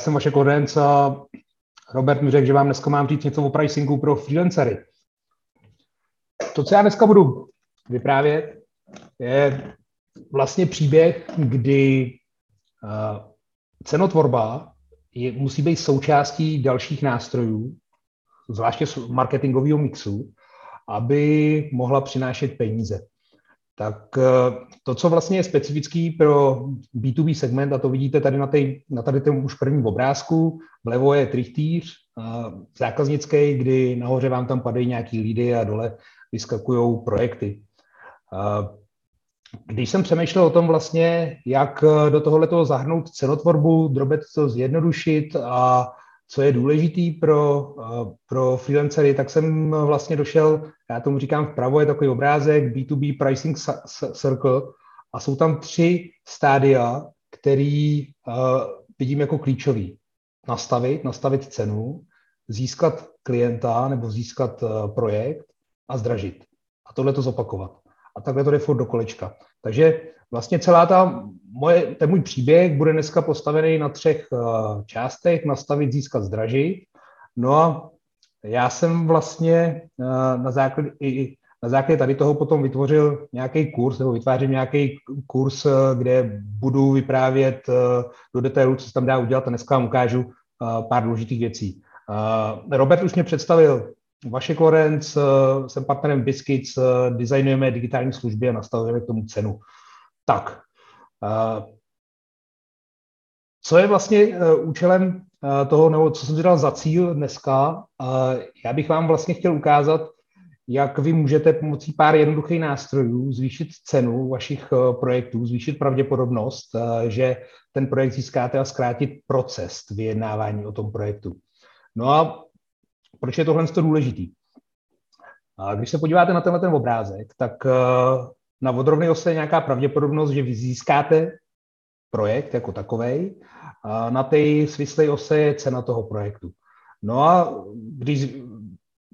jsem vaše Kodenc a Robert mi řekl, že vám dneska mám říct něco o pricingu pro freelancery. To, co já dneska budu vyprávět, je vlastně příběh, kdy eh, cenotvorba je, musí být součástí dalších nástrojů, zvláště marketingového mixu, aby mohla přinášet peníze. Tak eh, to, co vlastně je specifický pro B2B segment, a to vidíte tady na, tej, na tady tom už prvním obrázku, vlevo je trichtýř zákaznický, kdy nahoře vám tam padají nějaký lídy a dole vyskakují projekty. Když jsem přemýšlel o tom vlastně, jak do tohoto zahrnout cenotvorbu, drobet to zjednodušit a co je důležitý pro, pro freelancery, tak jsem vlastně došel, já tomu říkám vpravo, je takový obrázek B2B Pricing Circle a jsou tam tři stádia, který uh, vidím jako klíčový. Nastavit, nastavit cenu, získat klienta nebo získat uh, projekt a zdražit. A tohle to zopakovat. A takhle to jde furt do kolečka. Takže vlastně celá ta moje, ten můj příběh bude dneska postavený na třech uh, částech, nastavit, získat, zdražit. No a já jsem vlastně uh, na základě, na základě tady toho potom vytvořil nějaký kurz, nebo vytvářím nějaký kurz, kde budu vyprávět do detailu, co se tam dá udělat a dneska vám ukážu pár důležitých věcí. Robert už mě představil Vašek Lorenz, jsem partnerem Biscuits, designujeme digitální služby a nastavujeme k tomu cenu. Tak, co je vlastně e, účelem e, toho, nebo co jsem si dal za cíl dneska? Já bych vám vlastně chtěl ukázat, jak vy můžete pomocí pár jednoduchých nástrojů zvýšit cenu vašich projektů, zvýšit pravděpodobnost, že ten projekt získáte a zkrátit proces vyjednávání o tom projektu. No a proč je tohle důležitý? Když se podíváte na tenhle ten obrázek, tak na vodrovné ose je nějaká pravděpodobnost, že vy získáte projekt jako takový. A na té svislé ose je cena toho projektu. No a když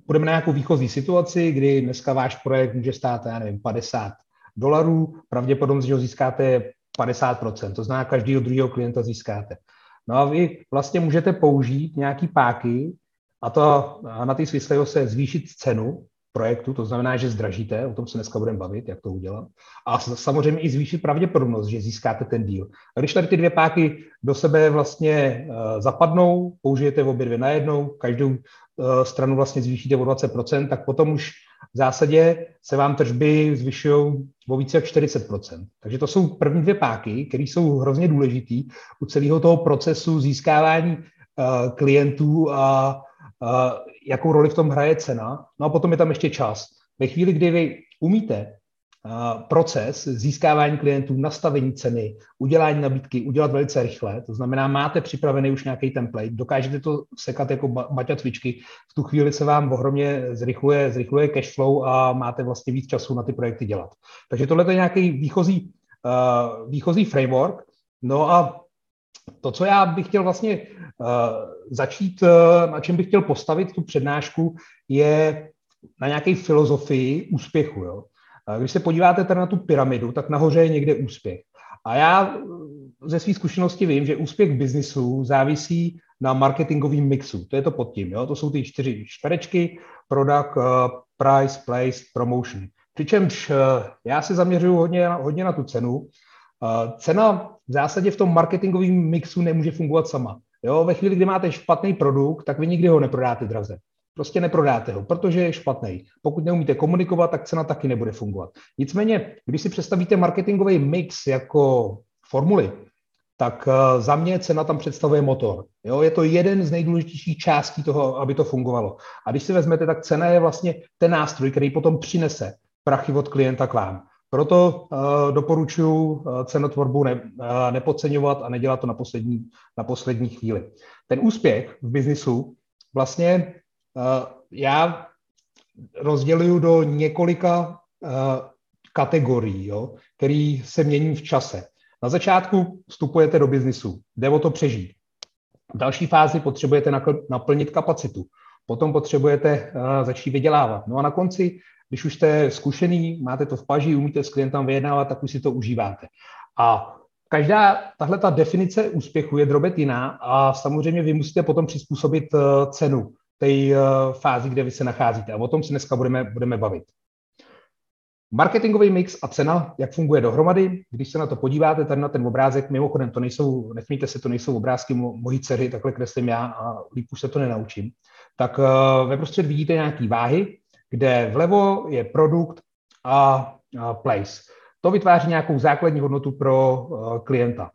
budeme na nějakou výchozí situaci, kdy dneska váš projekt může stát, já nevím, 50 dolarů, pravděpodobnost, že ho získáte 50%, to znamená, každého druhého klienta získáte. No a vy vlastně můžete použít nějaký páky a to a na té svislé ose zvýšit cenu projektu, to znamená, že zdražíte, o tom se dneska budeme bavit, jak to udělat. A samozřejmě i zvýšit pravděpodobnost, že získáte ten díl. A když tady ty dvě páky do sebe vlastně uh, zapadnou, použijete obě dvě najednou, každou uh, stranu vlastně zvýšíte o 20%, tak potom už v zásadě se vám tržby zvyšují o více jak 40%. Takže to jsou první dvě páky, které jsou hrozně důležitý u celého toho procesu získávání uh, klientů a jakou roli v tom hraje cena. No a potom je tam ještě čas. Ve chvíli, kdy vy umíte proces získávání klientů, nastavení ceny, udělání nabídky udělat velice rychle, to znamená, máte připravený už nějaký template, dokážete to sekat jako baťa cvičky, v tu chvíli se vám ohromně zrychluje, zrychluje cash flow a máte vlastně víc času na ty projekty dělat. Takže tohle je nějaký výchozí, uh, výchozí framework. No a to, co já bych chtěl vlastně uh, začít, uh, na čem bych chtěl postavit tu přednášku, je na nějaké filozofii úspěchu. Jo? Když se podíváte tady na tu pyramidu, tak nahoře je někde úspěch. A já ze své zkušenosti vím, že úspěch biznisu závisí na marketingovém mixu. To je to pod tím. Jo? To jsou ty čtyři čtverečky, product, price, place, promotion. Přičemž já se zaměřuju hodně, hodně na tu cenu, Cena v zásadě v tom marketingovém mixu nemůže fungovat sama. Jo, ve chvíli, kdy máte špatný produkt, tak vy nikdy ho neprodáte draze. Prostě neprodáte ho, protože je špatný. Pokud neumíte komunikovat, tak cena taky nebude fungovat. Nicméně, když si představíte marketingový mix jako formuli, tak eh, za mě cena tam představuje motor. Jo, je to jeden z nejdůležitějších částí toho, aby to fungovalo. A když si vezmete, tak cena je vlastně ten nástroj, který potom přinese prachy od klienta k vám. Proto uh, doporučuji uh, cenotvorbu ne, uh, nepodceňovat a nedělat to na poslední, na poslední chvíli. Ten úspěch v biznisu vlastně uh, já rozděluju do několika uh, kategorií, jo, který se mění v čase. Na začátku vstupujete do biznisu, jde o to přežít. V další fázi potřebujete naplnit kapacitu. Potom potřebujete uh, začít vydělávat. No a na konci když už jste zkušený, máte to v paži, umíte s klientem vyjednávat, tak už si to užíváte. A každá tahle ta definice úspěchu je drobet jiná a samozřejmě vy musíte potom přizpůsobit cenu té fázi, kde vy se nacházíte. A o tom si dneska budeme, budeme bavit. Marketingový mix a cena, jak funguje dohromady, když se na to podíváte, tady na ten obrázek, mimochodem, to nejsou, nesmíte se, to nejsou obrázky mo, mojí dcery, takhle kreslím já a líp už se to nenaučím, tak uh, ve prostřed vidíte nějaký váhy, kde vlevo je produkt a, a place. To vytváří nějakou základní hodnotu pro uh, klienta.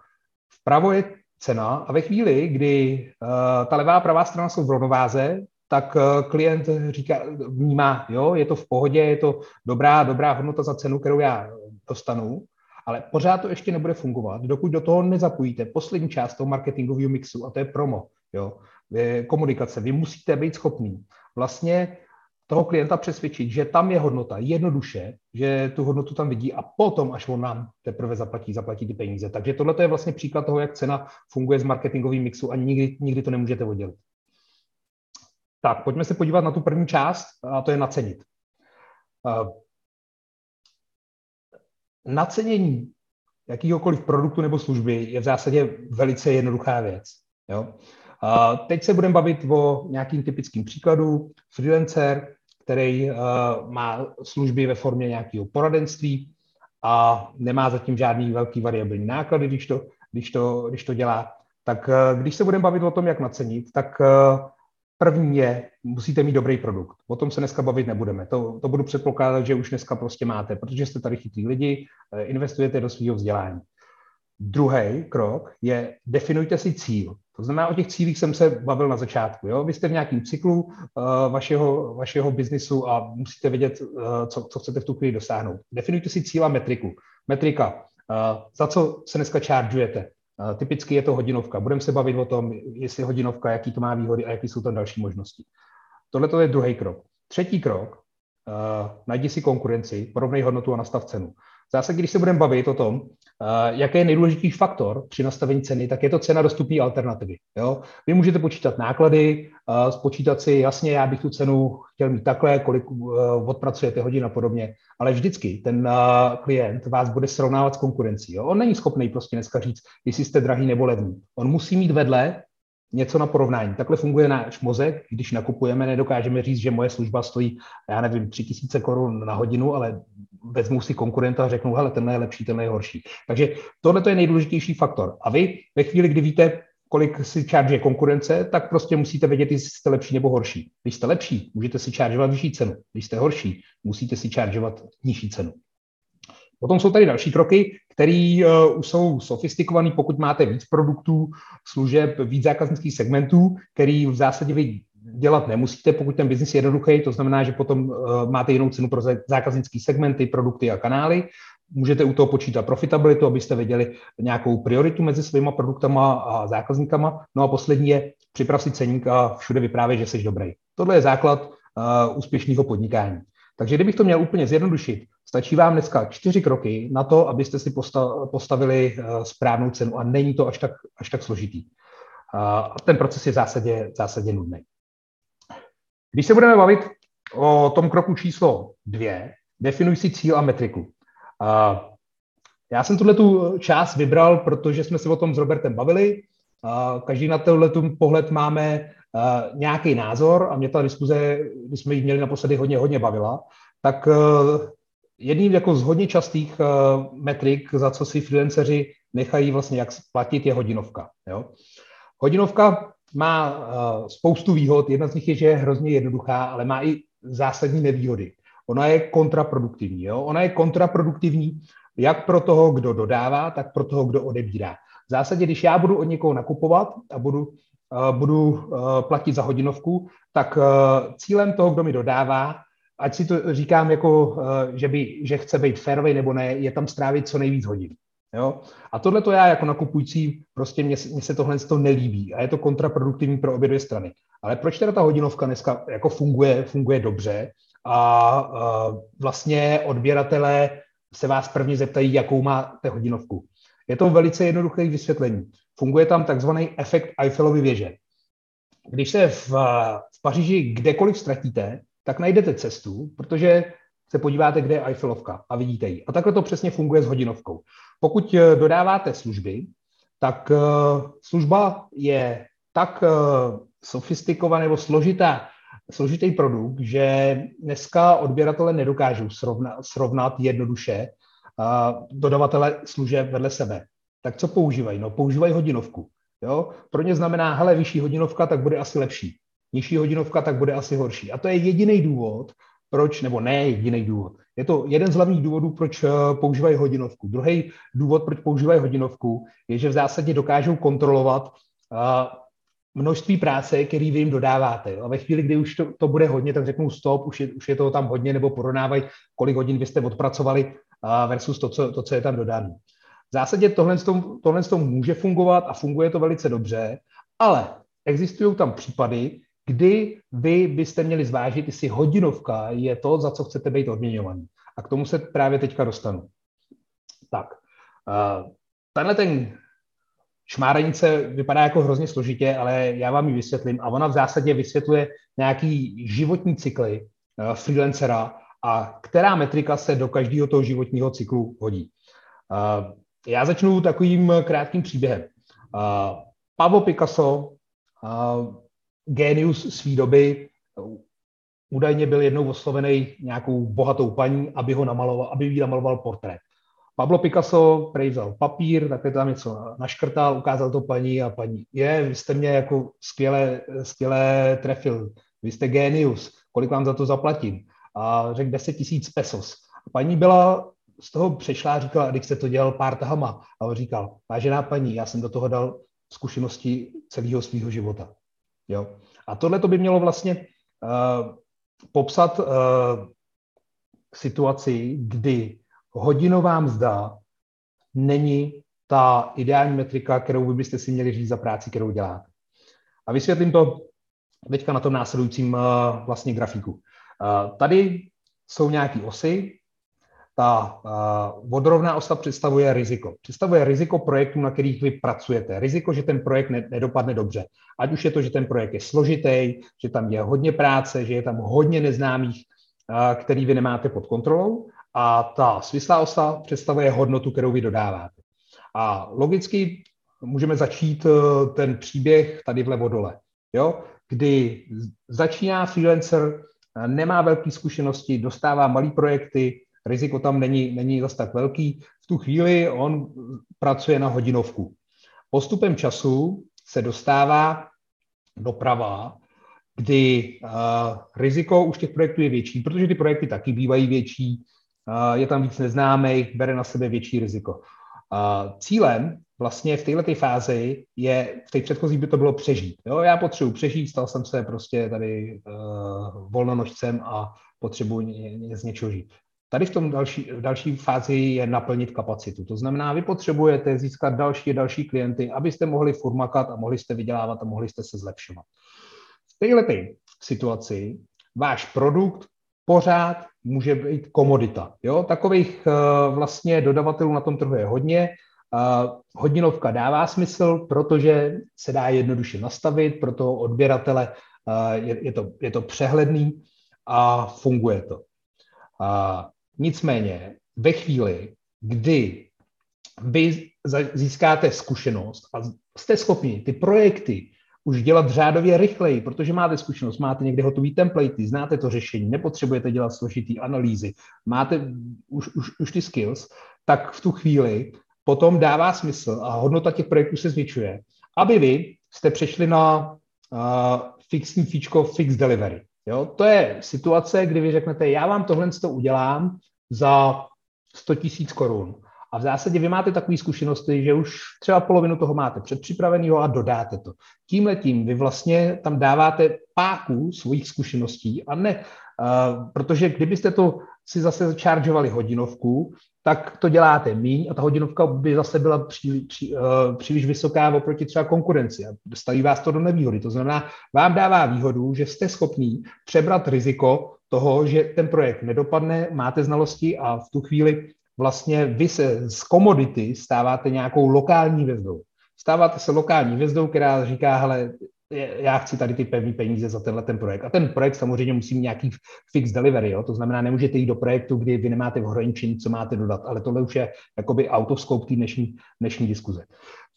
Vpravo je cena a ve chvíli, kdy uh, ta levá a pravá strana jsou v rovnováze, tak eh, klient říká, vnímá, jo, je to v pohodě, je to dobrá, dobrá hodnota za cenu, kterou já dostanu, ale pořád to ještě nebude fungovat, dokud do toho nezapojíte poslední část toho marketingového mixu, a to je promo, jo, komunikace. Vy musíte být schopný vlastně toho klienta přesvědčit, že tam je hodnota jednoduše, že tu hodnotu tam vidí a potom, až on nám teprve zaplatí, zaplatí ty peníze. Takže tohle je vlastně příklad toho, jak cena funguje z marketingovým mixu a nikdy, nikdy to nemůžete oddělit. Tak, pojďme se podívat na tu první část, a to je nacenit. Eh, nacenění jakýhokoliv produktu nebo služby je v zásadě velice jednoduchá věc. Jo? A teď se budeme bavit o nějakým typickým příkladu. Freelancer, který uh, má služby ve formě nějakého poradenství a nemá zatím žádný velký variabilní náklady, když to, když to, když to dělá. Tak když se budeme bavit o tom, jak nacenit, tak První je, musíte mít dobrý produkt. O tom se dneska bavit nebudeme. To, to budu předpokládat, že už dneska prostě máte, protože jste tady chytrý lidi, eh, investujete do svého vzdělání. Druhý krok je, definujte si cíl. To znamená, o těch cílích jsem se bavil na začátku. Jo? Vy jste v nějakém cyklu uh, vašeho, vašeho biznisu a musíte vědět, uh, co, co chcete v tu chvíli dosáhnout. Definujte si cíl a metriku. Metrika, uh, za co se dneska chargeujete, Typicky je to hodinovka. Budeme se bavit o tom, jestli hodinovka, jaký to má výhody a jaký jsou tam další možnosti. Tohle to je druhý krok. Třetí krok, uh, najdi si konkurenci, porovnej hodnotu a nastav cenu. Zase, když se budeme bavit o tom, uh, jaký je nejdůležitější faktor při nastavení ceny, tak je to cena dostupné alternativy. Jo? Vy můžete počítat náklady, uh, spočítat si, jasně, já bych tu cenu chtěl mít takhle, kolik uh, odpracujete hodin a podobně, ale vždycky ten klient vás bude srovnávat s konkurencí. Jo? On není schopný prostě dneska říct, jestli jste drahý nebo levný. On musí mít vedle něco na porovnání. Takhle funguje náš mozek. Když nakupujeme, nedokážeme říct, že moje služba stojí, já nevím, tři tisíce korun na hodinu, ale vezmu si konkurenta a řeknu, hele, ten je lepší, ten je horší. Takže tohle je nejdůležitější faktor. A vy ve chvíli, kdy víte, kolik si charge konkurence, tak prostě musíte vědět, jestli jste lepší nebo horší. Když jste lepší, můžete si chargeovat vyšší cenu. Když jste horší, musíte si chargeovat nižší cenu. Potom jsou tady další kroky, které uh, už jsou sofistikované, pokud máte víc produktů, služeb, víc zákaznických segmentů, který v zásadě vy dělat nemusíte, pokud ten biznis je jednoduchý, to znamená, že potom uh, máte jinou cenu pro zákaznické segmenty, produkty a kanály. Můžete u toho počítat profitabilitu, abyste věděli nějakou prioritu mezi svýma produktama a zákazníkama. No a poslední je připrav si ceník a všude vyprávět, že jsi dobrý. Tohle je základ uh, úspěšného podnikání. Takže kdybych to měl úplně zjednodušit, stačí vám dneska čtyři kroky na to, abyste si postavili uh, správnou cenu a není to až tak, až tak složitý. A ten proces je v zásadě, v zásadě nudný. Když se budeme bavit o tom kroku číslo dvě, definuj si cíl a metriku. Já jsem tuhle tu část vybral, protože jsme se o tom s Robertem bavili. Každý na tenhle pohled máme nějaký názor a mě ta diskuze, když jsme ji měli naposledy, hodně, hodně bavila. Tak jedním jako z hodně častých metrik, za co si freelanceři nechají vlastně jak platit, je hodinovka. Jo? Hodinovka má uh, spoustu výhod. Jedna z nich je, že je hrozně jednoduchá, ale má i zásadní nevýhody. Ona je kontraproduktivní. Jo? Ona je kontraproduktivní jak pro toho, kdo dodává, tak pro toho, kdo odebírá. V zásadě, když já budu od někoho nakupovat a budu, uh, budu uh, platit za hodinovku, tak uh, cílem toho, kdo mi dodává, ať si to říkám jako, uh, že, by, že chce být fairway nebo ne, je tam strávit co nejvíc hodin. Jo? A tohle to já jako nakupující, prostě mně, mně se tohle to nelíbí a je to kontraproduktivní pro obě dvě strany. Ale proč teda ta hodinovka dneska jako funguje, funguje dobře a, a vlastně odběratelé se vás prvně zeptají, jakou máte hodinovku. Je to velice jednoduché vysvětlení. Funguje tam takzvaný efekt Eiffelovy věže. Když se v, v Paříži kdekoliv ztratíte, tak najdete cestu, protože se podíváte, kde je Eiffelovka a vidíte ji. A takhle to přesně funguje s hodinovkou. Pokud eh, dodáváte služby, tak služba je tak sofistikovaná nebo složitá, složitý produkt, že dneska odběratele nedokážou srovnat, srovnat jednoduše dodavatele služeb vedle sebe. Tak co používají? No, používají hodinovku. Jo? Pro ně znamená, hele, vyšší hodinovka, tak bude asi lepší. Nižší hodinovka, tak bude asi horší. A to je jediný důvod, proč, nebo ne jediný důvod. Je to jeden z hlavních důvodů, proč eh, používají hodinovku. Druhý důvod, proč používají hodinovku, je, že v zásadě dokážou kontrolovat eh, množství práce, který vy jim dodáváte. A ve chvíli, kdy už to, to bude hodně, tak řeknou stop, už je, už je toho tam hodně, nebo porovnávají, kolik hodin vy jste odpracovali eh, versus to, co, to, co je tam dodáno. V zásadě tohle, tohle může fungovat a funguje to velice dobře, ale existují tam případy, kdy vy byste měli zvážit, jestli hodinovka je to, za co chcete být odměňovaný. A k tomu se právě teďka dostanu. Tak, uh, tenhle ten šmárenice vypadá jako hrozně složitě, ale já vám ji vysvětlím. A ona v zásadě vysvětluje nějaký životní cykly uh, freelancera a která metrika se do každého toho životního cyklu hodí. Uh, já začnu takovým krátkým příběhem. Pablo Picasso, genius své doby, údajně byl jednou oslovený nějakou bohatou paní, aby ho namaloval, aby jí namaloval portrét. Pablo Picasso prej vzal papír, takhle tam něco naškrtal, ukázal to paní a paní, je, vy jste mě jako skvěle, skvěle trefil, vy jste genius, kolik vám za to zaplatím? A řekl 10 tisíc pesos. A paní byla z toho přešla a říkala, když se to dělal pár tahama. A on říkal, vážená paní, já jsem do toho dal zkušenosti celého svého života. Jo? A tohle to by mělo vlastně uh, popsat uh, situaci, kdy hodinová mzda není ta ideální metrika, kterou vy byste si měli říct za práci, kterou děláte. A vysvětlím to teďka na tom následujícím uh, vlastně grafiku. Uh, tady jsou nějaké osy, ta uh, vodorovná osa představuje riziko. Představuje riziko projektů, na kterých vy pracujete. Riziko, že ten projekt ne, nedopadne dobře. Ať už je to, že ten projekt je složitý, že tam je hodně práce, že je tam hodně neznámých, uh, který vy nemáte pod kontrolou. A ta svislá osa představuje hodnotu, kterou vy dodáváte. A logicky můžeme začít uh, ten příběh tady vlevo dole, jo? kdy začíná freelancer, nemá velké zkušenosti, dostává malé projekty, riziko tam není, není zase tak velký. V tu chvíli on pracuje na hodinovku. Postupem času se dostává doprava, kdy uh, riziko už těch projektů je větší, protože ty projekty taky bývají větší, uh, je tam víc neznámých, bere na sebe větší riziko. Uh, cílem vlastně v této fázi je, v té předchozí by to bylo přežít. Jo? Já potřebuji přežít, stal jsem se prostě tady uh, volnonožcem a potřebuji z něčeho žít. Tady v tom další, v další fázi je naplnit kapacitu. To znamená, vy potřebujete získat další a další klienty, abyste mohli furmakat a mohli jste vydělávat a mohli jste se zlepšovat. V této situaci váš produkt pořád může být komodita. Jo? Takových uh, vlastně dodavatelů na tom trhu je hodně. Uh, hodinovka dává smysl, protože se dá jednoduše nastavit, pro toho odběratele uh, je, to, je to přehledný a funguje to. Nicméně ve chvíli, kdy vy získáte zkušenost a jste schopni ty projekty už dělat řádově rychleji, protože máte zkušenost, máte někde hotový templatey, znáte to řešení, nepotřebujete dělat složitý analýzy, máte už, už, už ty skills, tak v tu chvíli potom dává smysl a hodnota těch projektů se zvětšuje, aby vy jste přešli na uh, fixní fíčko fix delivery. Jo? To je situace, kdy vy řeknete, já vám tohle udělám za 100 tisíc korun. A v zásadě vy máte takové zkušenosti, že už třeba polovinu toho máte předpřipraveného a dodáte to. Tímhle tím vy vlastně tam dáváte páku svých zkušeností a ne, uh, protože kdybyste to si zase začaržovali hodinovku, tak to děláte míň a ta hodinovka by zase byla pří, pří, uh, příliš vysoká oproti třeba konkurenci a staví vás to do nevýhody. To znamená, vám dává výhodu, že jste schopný přebrat riziko toho, že ten projekt nedopadne, máte znalosti a v tu chvíli vlastně vy se z komodity stáváte nějakou lokální hvězdou. Stáváte se lokální hvězdou, která říká, hele, já chci tady ty pevné peníze za tenhle ten projekt. A ten projekt samozřejmě musí mít nějaký fix delivery, jo? to znamená, nemůžete jít do projektu, kdy vy nemáte v hraničin, co máte dodat, ale tohle už je jakoby out of scope té dnešní, dnešní diskuze.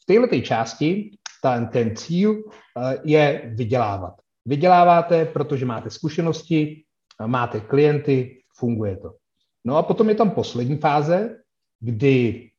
V této části ten, ten cíl eh, je vydělávat. Vyděláváte, protože máte zkušenosti, máte klienty, funguje to. No a potom je tam poslední fáze, kdy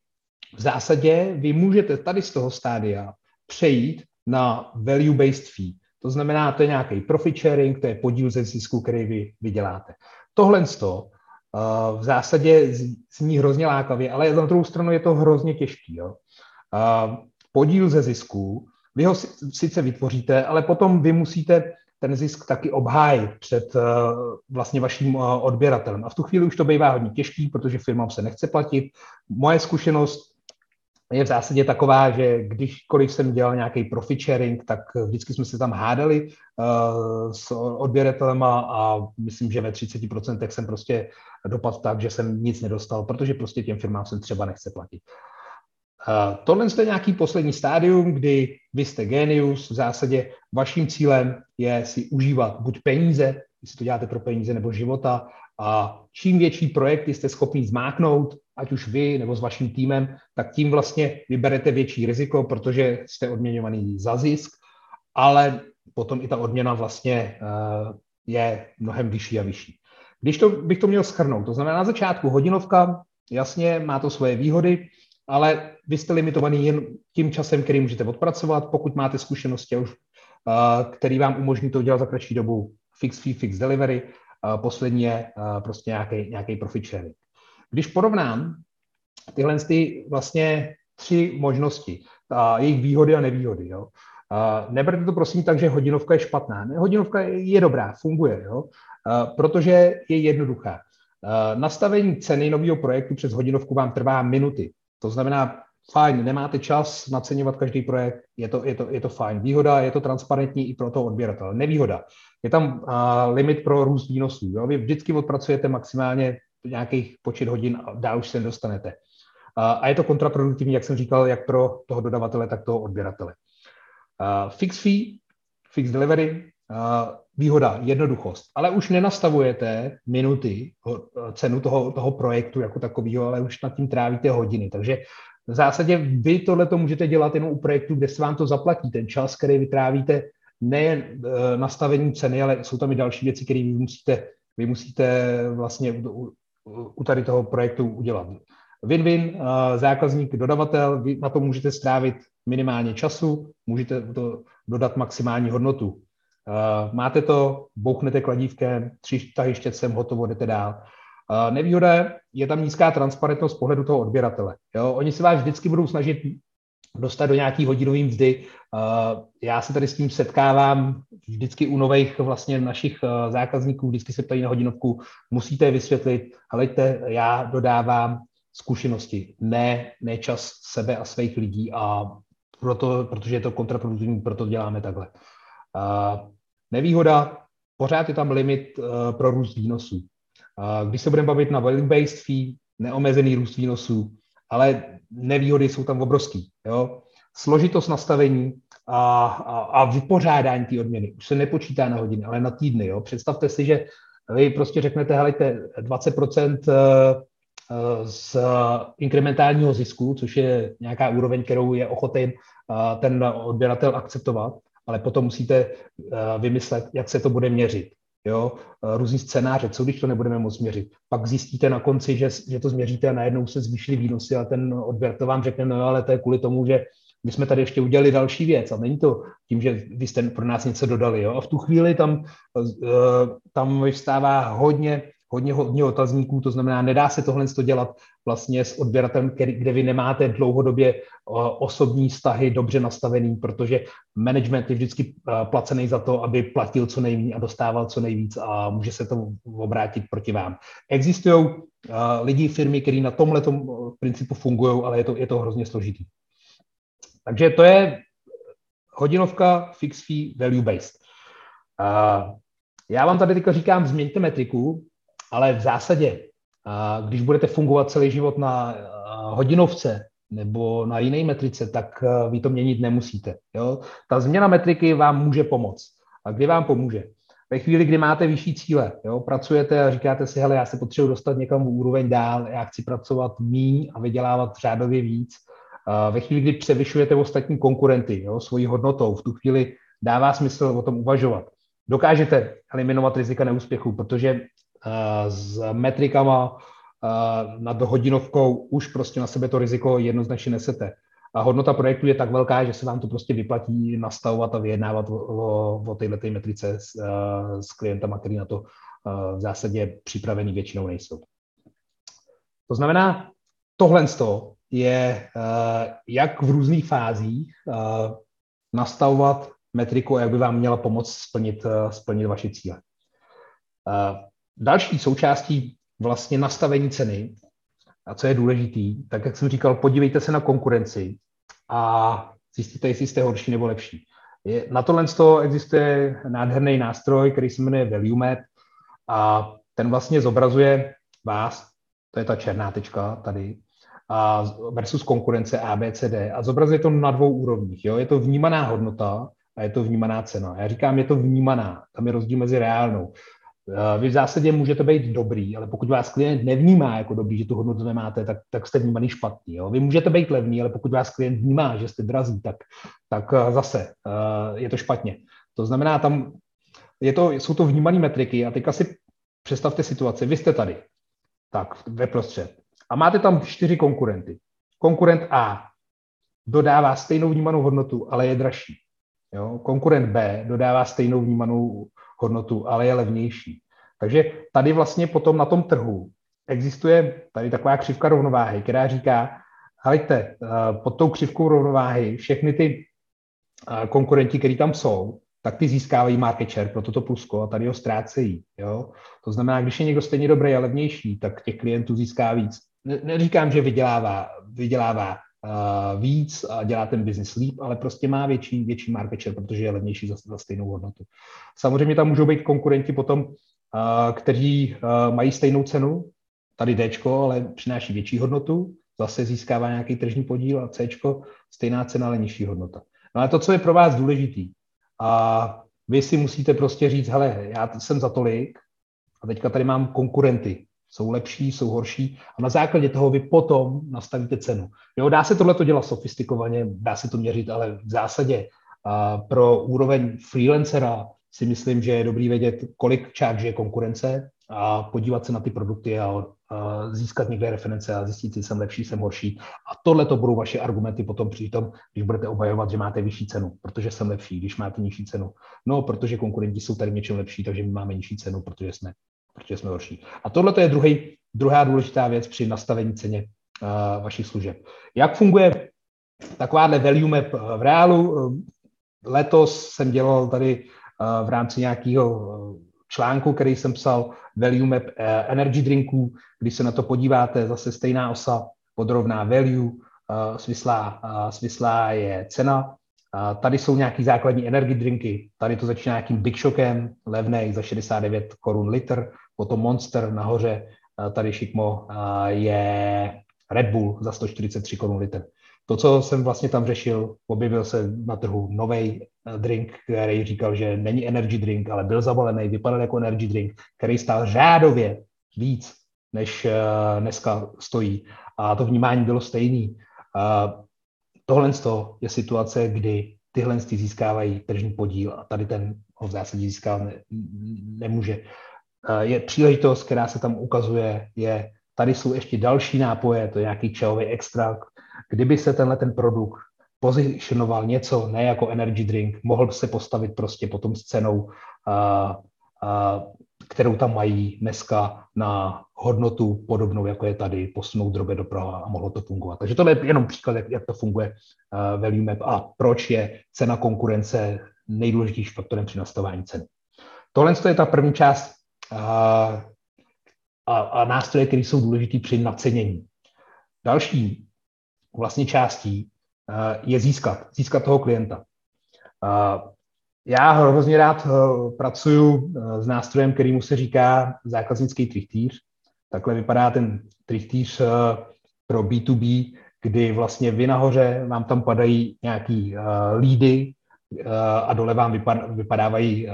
v zásadě vy můžete tady z toho stádia přejít na value-based fee. To znamená, to je nějaký profit sharing, to je podíl ze zisku, který vy vyděláte. Tohle z toho uh, v zásadě zní hrozně lákavě, ale na druhou stranu je to hrozně těžký. Jo? Uh, podíl ze zisku, vy ho sice vytvoříte, ale potom vy musíte ten zisk taky obhájit před uh, vlastně vaším odběratelem. A v tu chvíli už to bývá hodně těžký, protože firmám se nechce platit. Moje zkušenost je v zásadě taková, že kdyžkoliv jsem dělal nějaký profit sharing, tak vždycky jsme se tam hádali uh, s odběratelem a myslím, že ve 30% jsem prostě dopadl tak, že jsem nic nedostal, protože prostě těm firmám jsem třeba nechce platit. Uh, tohle je nějaký poslední stádium, kdy vy jste genius, v zásadě vaším cílem je si užívat buď peníze, jestli to děláte pro peníze nebo života, a čím větší projekty jste schopni zmáknout, ať už vy nebo s vaším týmem, tak tím vlastně vyberete větší riziko, protože jste odměňovaný za zisk, ale potom i ta odměna vlastně uh, je mnohem vyšší a vyšší. Když to bych to měl schrnout, to znamená na začátku hodinovka, jasně, má to svoje výhody, ale vy jste limitovaný jen tím časem, který můžete odpracovat, pokud máte zkušenosti už, uh, který vám umožní to udělat za kratší dobu, fix fee, fix delivery, uh, poslední je uh, prostě nějaký, nějaký profit sharing. Když porovnám tyhle ty vlastně tři možnosti, a jejich výhody a nevýhody, jo, a neberte to prosím tak, že hodinovka je špatná. Ne, hodinovka je dobrá, funguje, jo, a protože je jednoduchá. A nastavení ceny nového projektu přes hodinovku vám trvá minuty. To znamená, fajn, nemáte čas naceňovat každý projekt, je to, je to, je to fajn. Výhoda, je to transparentní i pro toho odběratele. Nevýhoda, je tam uh, limit pro růst výnosů. Jo? Vy vždycky odpracujete maximálně nějakých počet hodin a dál už se nedostanete. A je to kontraproduktivní, jak jsem říkal, jak pro toho dodavatele, tak toho odběratele. Fix fee, fix delivery, výhoda, jednoduchost. Ale už nenastavujete minuty, cenu toho, toho projektu jako takového, ale už nad tím trávíte hodiny. Takže v zásadě vy tohle to můžete dělat jenom u projektu, kde se vám to zaplatí. Ten čas, který vytrávíte, nejen e, nastavení ceny, ale jsou tam i další věci, které vy musíte, vy musíte vlastně u tady toho projektu udělat. Win-win, zákazník, dodavatel, vy na to můžete strávit minimálně času, můžete to dodat maximální hodnotu. Máte to, bouchnete kladívkem, tři tahy štětcem, hotovo, jdete dál. Nevýhoda je tam nízká transparentnost z pohledu toho odběratele. Jo? Oni se vás vždycky budou snažit dostat do nějaký hodinový mzdy. Já se tady s tím setkávám vždycky u nových vlastně našich zákazníků, vždycky se ptají na hodinovku, musíte vysvětlit, helejte, já dodávám zkušenosti, ne, ne čas sebe a svých lidí a proto, protože je to kontraproduktivní, proto děláme takhle. Nevýhoda, pořád je tam limit pro růst výnosů. když se budeme bavit na value-based fee, neomezený růst výnosů, ale nevýhody jsou tam obrovský. Jo? Složitost nastavení a, a, a vypořádání té odměny už se nepočítá na hodiny, ale na týdny. Jo? Představte si, že vy prostě řeknete, helejte, 20% eh, eh, z inkrementálního zisku, což je nějaká úroveň, kterou je ochoten eh, ten odběratel akceptovat, ale potom musíte vymyslet, jak se to bude měřit jo, různý scénáře, co když to nebudeme moc měřit. Pak zjistíte na konci, že, že to změříte a najednou se zvýšily výnosy a ten odběratel vám řekne, no ale to je kvůli tomu, že my jsme tady ještě udělali další věc a není to tím, že vy jste pro nás něco dodali. Jo? A v tu chvíli tam, eh, tam vystává hodně hodně, hodně otazníků, to znamená, nedá se tohle dělat vlastně s odběratelem, který, kde vy nemáte dlouhodobě osobní vztahy dobře nastavený, protože management je vždycky placený za to, aby platil co nejméně a dostával co nejvíc a může se to obrátit proti vám. Existují lidi, firmy, které na tomhle principu fungují, ale je to, je to hrozně složitý. Takže to je hodinovka fixed fee value based. Já vám tady teďka říkám, změňte metriku, ale v zásadě, když budete fungovat celý život na hodinovce, nebo na jiné metrice, tak vy to měnit nemusíte. Jo? Ta změna metriky vám může pomoct. A kdy vám pomůže? Ve chvíli, kdy máte vyšší cíle, jo, pracujete a říkáte si, hele, já se potřebuji dostat někam úroveň dál, já chci pracovat míň a vydělávat řádově víc. Ve chvíli, kdy převyšujete ostatní konkurenty jo, svojí hodnotou, v tu chvíli dává smysl o tom uvažovat. Dokážete eliminovat rizika neúspěchu, protože s metrikama nad hodinovkou už prostě na sebe to riziko jednoznačně nesete a hodnota projektu je tak velká, že se vám to prostě vyplatí nastavovat a vyjednávat o, o, této metrice s, uh, s klientama, který na to v zásadě připravený většinou nejsou. To znamená, tohle je, jak v různých fázích nastavovat metriku, jak by vám měla pomoct splnit, splnit vaše cíle. Další součástí vlastně nastavení ceny a co je důležitý, tak jak jsem říkal, podívejte se na konkurenci a zjistíte, jestli jste horší nebo lepší. Je, na tohle existuje nádherný nástroj, který se jmenuje Value Map a ten vlastně zobrazuje vás, to je ta černá tečka tady, a versus konkurence ABCD a zobrazuje to na dvou úrovních. Jo? Je to vnímaná hodnota a je to vnímaná cena. Já říkám, je to vnímaná, tam je rozdíl mezi reálnou. Eh, vy v zásadě můžete být dobrý, ale pokud vás klient nevnímá jako dobrý, že tu hodnotu nemáte, tak, tak jste vnímaný špatný. Jo? Vy můžete být levný, ale pokud vás klient vnímá, že jste drazí, tak, tak eh, zase uh, je to špatně. To znamená, tam je to, jsou to vnímané metriky a teďka si představte situaci, vy jste tady, tak ve prostřed a máte tam čtyři konkurenty. Konkurent A dodává stejnou vnímanou hodnotu, ale je dražší. Jo? Konkurent B dodává stejnou vnímanou hodnotu, ale je levnější. Takže tady vlastně potom na tom trhu existuje tady taková křivka rovnováhy, která říká, hejte, eh, pod tou křivkou rovnováhy všechny ty eh, konkurenti, který tam jsou, tak ty získávají market share pro toto plusko a tady ho ztrácejí. Jo? To znamená, když je někdo stejně dobrý a levnější, tak těch klientů získá víc. Neříkám, že vydělává, vydělává víc a dělá ten biznis líp, ale prostě má větší, větší market share, protože je levnější za, za stejnou hodnotu. Samozřejmě tam můžou být konkurenti potom, kteří mají stejnou cenu, tady D, ale přináší větší hodnotu, zase získává nějaký tržní podíl a C, stejná cena, ale nižší hodnota. No ale to, co je pro vás důležitý, a vy si musíte prostě říct, hele, já jsem za tolik a teďka tady mám konkurenty, jsou lepší, jsou horší a na základě toho vy potom nastavíte cenu. Jo, dá se tohle dělat sofistikovaně, dá se to měřit, ale v zásadě a pro úroveň freelancera si myslím, že je dobrý vědět, kolik charge je konkurence a podívat se na ty produkty a, a získat někde reference a zjistit, jestli jsem lepší, jsem horší. A tohle to budou vaše argumenty potom při tom, když budete obhajovat, že máte vyšší cenu, protože jsem lepší, když máte nižší cenu. No, protože konkurenti jsou tady něčem lepší, takže my máme nižší cenu, protože jsme protože jsme horší. A tohle je druhý, druhá důležitá věc při nastavení ceně uh, vašich služeb. Jak funguje takováhle value map v reálu? Letos jsem dělal tady uh, v rámci nějakého článku, který jsem psal, value map uh, energy drinků, když se na to podíváte, zase stejná osa, podrovná value, svislá, svislá je cena, Tady jsou nějaký základní energy drinky, tady to začíná nějakým Big Shockem, levnej za 69 korun litr, potom Monster nahoře, tady šikmo je Red Bull za 143 korun litr. To, co jsem vlastně tam řešil, objevil se na trhu nový drink, který říkal, že není energy drink, ale byl zabalený, vypadal jako energy drink, který stál řádově víc, než dneska stojí. A to vnímání bylo stejný. Tohle je situace, kdy tyhle získávají tržní podíl a tady ten ho v zásadě získávat ne, nemůže. Je příležitost, která se tam ukazuje, je, tady jsou ještě další nápoje, to je nějaký čajový extrakt. Kdyby se tenhle ten produkt pozicionoval něco, ne jako energy drink, mohl se postavit prostě potom s cenou, a, kterou tam mají dneska na hodnotu podobnou, jako je tady, posunout drobě doprava a mohlo to fungovat. Takže tohle je jenom příklad, jak, jak to funguje uh, value map a proč je cena konkurence nejdůležitějším faktorem při nastavování ceny. Tohle je ta první část uh, a, a nástroje, které jsou důležité při nacenění. Další vlastně částí uh, je získat, získat toho klienta. Uh, já hrozně rád pracuji s nástrojem, kterýmu se říká zákaznický trichtýř. Takhle vypadá ten trichtýř pro B2B, kdy vlastně vy nahoře vám tam padají nějaký lídy a dole vám vypad, vypadávají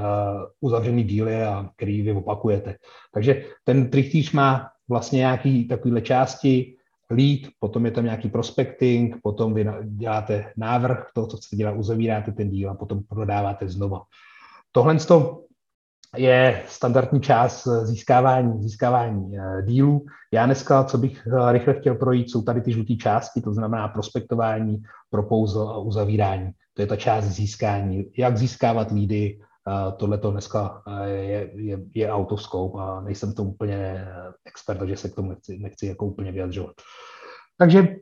uzavřený díly, a který vy opakujete. Takže ten trichtíř má vlastně nějaký takovýhle části, lead, potom je tam nějaký prospecting, potom vy děláte návrh toho, co chcete dělat, uzavíráte ten díl a potom prodáváte znova. Tohle je standardní část získávání, získávání eh, dílů. Já dneska, co bych eh, rychle chtěl projít, jsou tady ty žluté části, to znamená prospektování, proposal a uzavírání. To je ta část získání. Jak získávat lídy, tohle to dneska je, je, je out of scope a nejsem to úplně expert, takže se k tomu nechci, nechci jako úplně vyjadřovat. Takže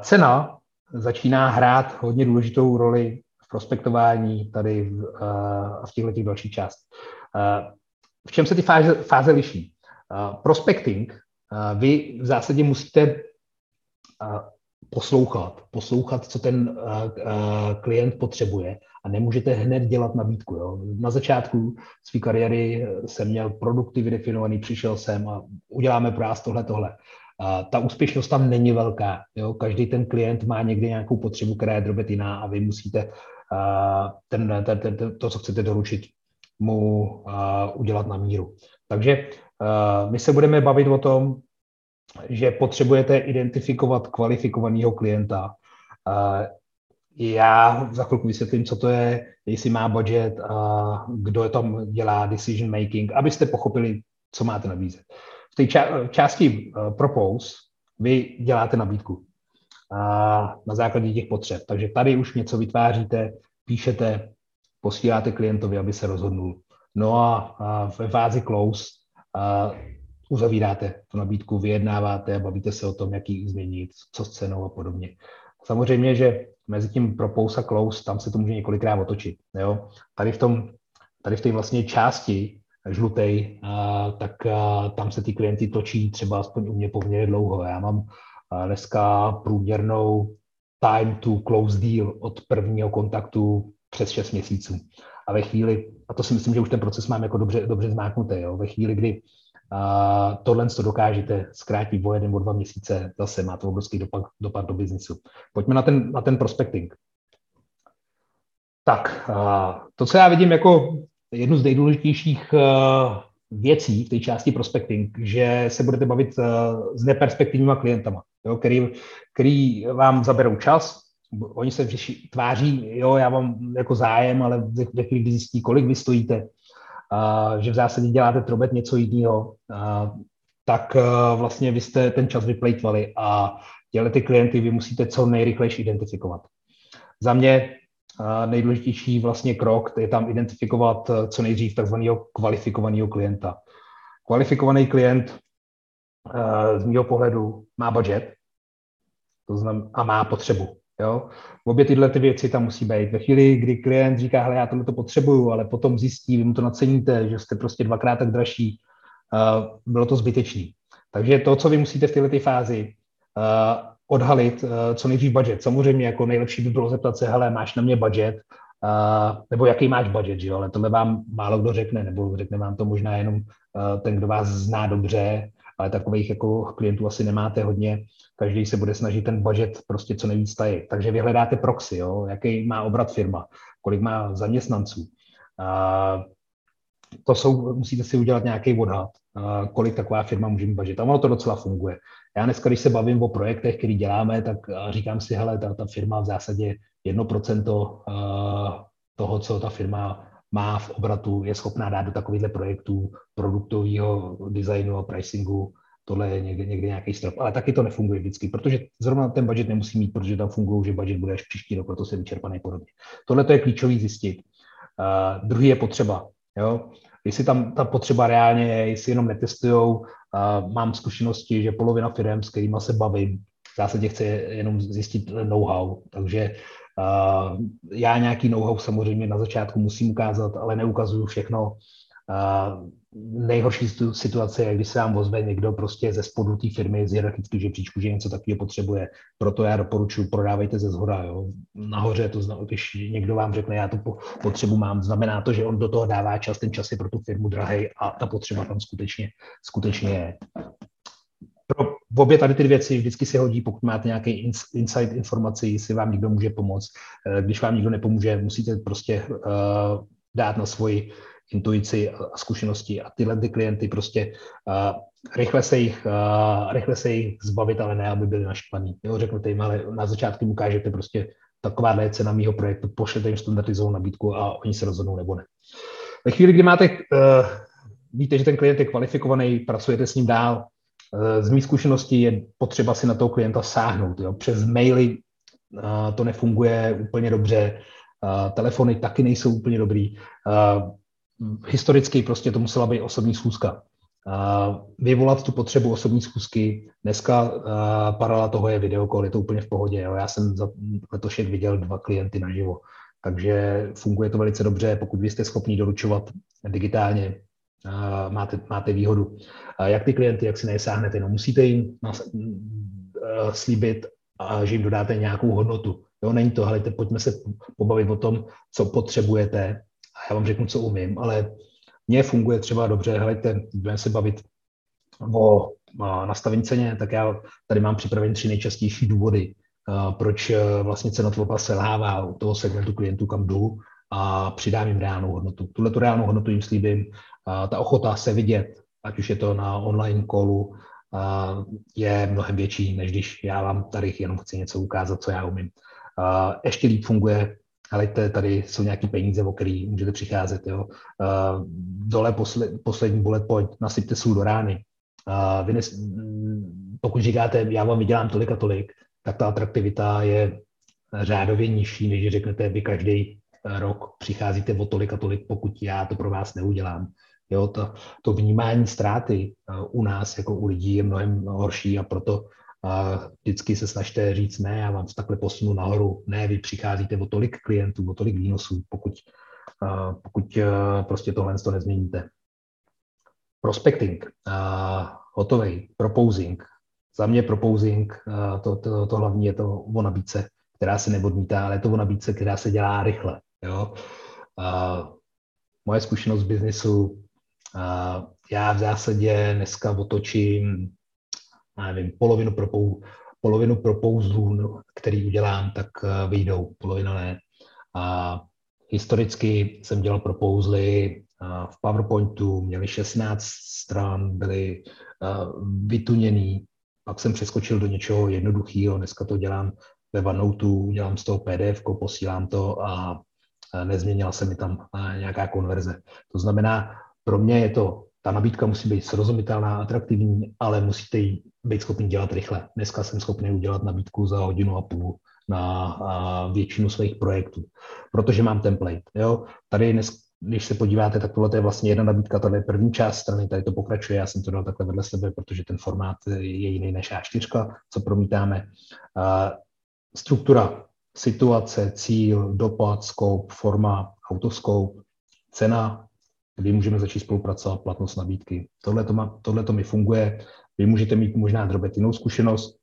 cena začíná hrát hodně důležitou roli v prospektování tady a v těchto těch dalších částech. V čem se ty fáze, fáze liší? Prospecting, vy v zásadě musíte poslouchat, poslouchat, co ten klient potřebuje a nemůžete hned dělat nabídku. Jo. Na začátku své kariéry jsem měl produkty vydefinovaný, přišel jsem a uděláme pro vás tohle, tohle. A ta úspěšnost tam není velká. Jo. Každý ten klient má někdy nějakou potřebu, která je drobet jiná a vy musíte ten, ten, ten, to, co chcete doručit, mu udělat na míru. Takže my se budeme bavit o tom, že potřebujete identifikovat kvalifikovaného klienta. Já za chvilku vysvětlím, co to je, jestli má budget, kdo je tam dělá decision making, abyste pochopili, co máte nabízet. V té části propose vy děláte nabídku na základě těch potřeb. Takže tady už něco vytváříte, píšete, posíláte klientovi, aby se rozhodnul. No a, ve fázi close uzavíráte tu nabídku, vyjednáváte a bavíte se o tom, jak ji změnit, co s cenou a podobně. Samozřejmě, že mezi tím propose a close, tam se to může několikrát otočit. Jo? Tady v tom, tady v té vlastně části žlutej, a, tak a, tam se ty klienty točí třeba aspoň u mě poměrně dlouho. Já mám a, dneska průměrnou time to close deal od prvního kontaktu přes 6 měsíců. A ve chvíli, a to si myslím, že už ten proces mám jako dobře, dobře zmáknutý, jo, ve chvíli, kdy a tohle to dokážete zkrátit o jeden, o dva měsíce, zase má to obrovský dopad, dopad do biznisu. Pojďme na ten, na ten prospecting. Tak, to, co já vidím jako jednu z nejdůležitějších věcí v té části prospecting, že se budete bavit s neperspektivníma klientama, jo, který, který vám zaberou čas, oni se tváří, jo, já mám jako zájem, ale ve chvíli, zjistí, kolik vy stojíte, že v zásadě děláte trobet něco jiného, tak a, vlastně vy jste ten čas vyplejtvali a těle ty klienty vy musíte co nejrychlejší identifikovat. Za mě a, nejdůležitější vlastně krok je tam identifikovat co nejdřív takzvaného kvalifikovaného klienta. Kvalifikovaný klient z mého pohledu má budget to a má potřebu. Jo? Obě tyhle ty věci tam musí být. Ve chvíli, kdy klient říká, hele, já tohle to potřebuju, ale potom zjistí, vy mu to naceníte, že jste prostě dvakrát tak dražší, uh, bylo to zbytečný. Takže to, co vy musíte v této fázi uh, odhalit, uh, co nejdřív budget. Samozřejmě jako nejlepší by bylo zeptat se, hele, máš na mě budget, uh, nebo jaký máš budget, že jo? ale tohle vám málo kdo řekne, nebo řekne vám to možná jenom uh, ten, kdo vás zná dobře, ale takových jako klientů asi nemáte hodně každý se bude snažit ten budget prostě co nejvíc tajit. Takže vyhledáte proxy, jo? jaký má obrat firma, kolik má zaměstnanců. A to jsou, musíte si udělat nějaký odhad, kolik taková firma může mít budget. A ono to docela funguje. Já dneska, když se bavím o projektech, který děláme, tak říkám si, hele, ta, ta firma v zásadě 1% toho, co ta firma má v obratu, je schopná dát do takovýchhle projektů produktového designu a pricingu tohle je někde, někde nějaký strop. Ale taky to nefunguje vždycky, protože zrovna ten budget nemusí mít, protože tam fungují, že budget bude až příští rok, proto se vyčerpaný podobně. Tohle to je klíčový zjistit. Uh, druhý je potřeba. Jo? Jestli tam ta potřeba reálně je, jestli jenom netestujou, uh, mám zkušenosti, že polovina firm, s kterými se bavím, v zásadě chce jenom zjistit know-how, takže já nějaký know-how samozřejmě na začátku musím ukázat, ale neukazuju všechno. Uh, nejhorší situace je, když se vám ozve někdo prostě ze spodu té firmy, z hierarchického žebříčku, že něco takového potřebuje. Proto já doporučuji, prodávejte ze zhora. Jo. Nahoře to znamená, když někdo vám řekne, já tu potřebu mám, znamená to, že on do toho dává čas, ten čas je pro tu firmu drahý a ta potřeba tam skutečně, skutečně je. Pro v obě tady ty věci vždycky se hodí, pokud máte nějaký insight informací, si vám někdo může pomoct. Uh, když vám nikdo nepomůže, musíte prostě uh, dát na svoji intuici a zkušenosti a tyhle ty klienty prostě uh, rychle, se jich, uh, rychle se jich zbavit, ale ne, aby byli naštvaní. Jo, řeknete jim, ale na začátku ukážete prostě taková je cena mýho projektu, pošlete jim standardizovanou nabídku a oni se rozhodnou nebo ne. Ve chvíli, kdy máte, uh, víte, že ten klient je kvalifikovaný, pracujete s ním dál, z mých zkušeností je potřeba si na toho klienta sáhnout. Jo. Přes maily to nefunguje úplně dobře, telefony taky nejsou úplně dobrý. Historicky prostě to musela být osobní schůzka. Vyvolat tu potřebu osobní schůzky. Dneska paralela toho je videokol, je to úplně v pohodě. Jo. Já jsem za letošek viděl dva klienty naživo, takže funguje to velice dobře. Pokud vy jste schopni doručovat digitálně, máte, máte výhodu. Jak ty klienty, jak si nesáhnete, no musíte jim slíbit, že jim dodáte nějakou hodnotu. Jo, není to, helejte, pojďme se pobavit o tom, co potřebujete, já vám řeknu, co umím, ale mně funguje třeba dobře, helejte, budeme se bavit o nastavení ceně, tak já tady mám připravené tři nejčastější důvody, proč vlastně cenotvorba selhává u toho segmentu klientů, kam jdu a přidám jim reálnou hodnotu. Tuhle tu reálnou hodnotu jim slíbím. Ta ochota se vidět, ať už je to na online kolu, je mnohem větší, než když já vám tady jenom chci něco ukázat, co já umím. Ještě líp funguje helejte, tady jsou nějaké peníze, o který můžete přicházet. Jo. Dole posled, poslední bullet point, nasypte sůl do rány. Vy nes, pokud říkáte, já vám vydělám tolik a tolik, tak ta atraktivita je řádově nižší, než řeknete, vy každý rok přicházíte o tolik a tolik, pokud já to pro vás neudělám. Jo, to, to vnímání ztráty u nás, jako u lidí, je mnohem horší a proto a vždycky se snažte říct ne, já vám takhle posunu nahoru, ne, vy přicházíte o tolik klientů, o tolik výnosů, pokud, pokud prostě tohle to nezměníte. Prospecting, hotový, proposing. Za mě proposing, to, to, to hlavní je to o nabídce, která se neodmítá, ale je to o nabídce, která se dělá rychle. Jo? Moje zkušenost v biznisu, já v zásadě dneska otočím nevím, polovinu, propou, polovinu propouzlů, no, který udělám, tak uh, vyjdou, polovina ne. A historicky jsem dělal propouzly uh, v PowerPointu, měli 16 stran, byly uh, vytuněný, pak jsem přeskočil do něčeho jednoduchého, dneska to dělám ve OneNote, dělám z toho PDF, posílám to a nezměnila se mi tam nějaká konverze. To znamená, pro mě je to ta nabídka musí být srozumitelná, atraktivní, ale musíte ji být schopni dělat rychle. Dneska jsem schopný udělat nabídku za hodinu a půl na většinu svých projektů, protože mám template. Jo? Tady dnes, když se podíváte, tak tohle je vlastně jedna nabídka, tady je první část strany, tady to pokračuje, já jsem to dal takhle vedle sebe, protože ten formát je jiný než A4, co promítáme. Struktura, situace, cíl, dopad, scope, forma, autoscope, cena, kdy můžeme začít spolupracovat, platnost nabídky. Tohle to, má, tohle to mi funguje. Vy můžete mít možná drobet jinou zkušenost.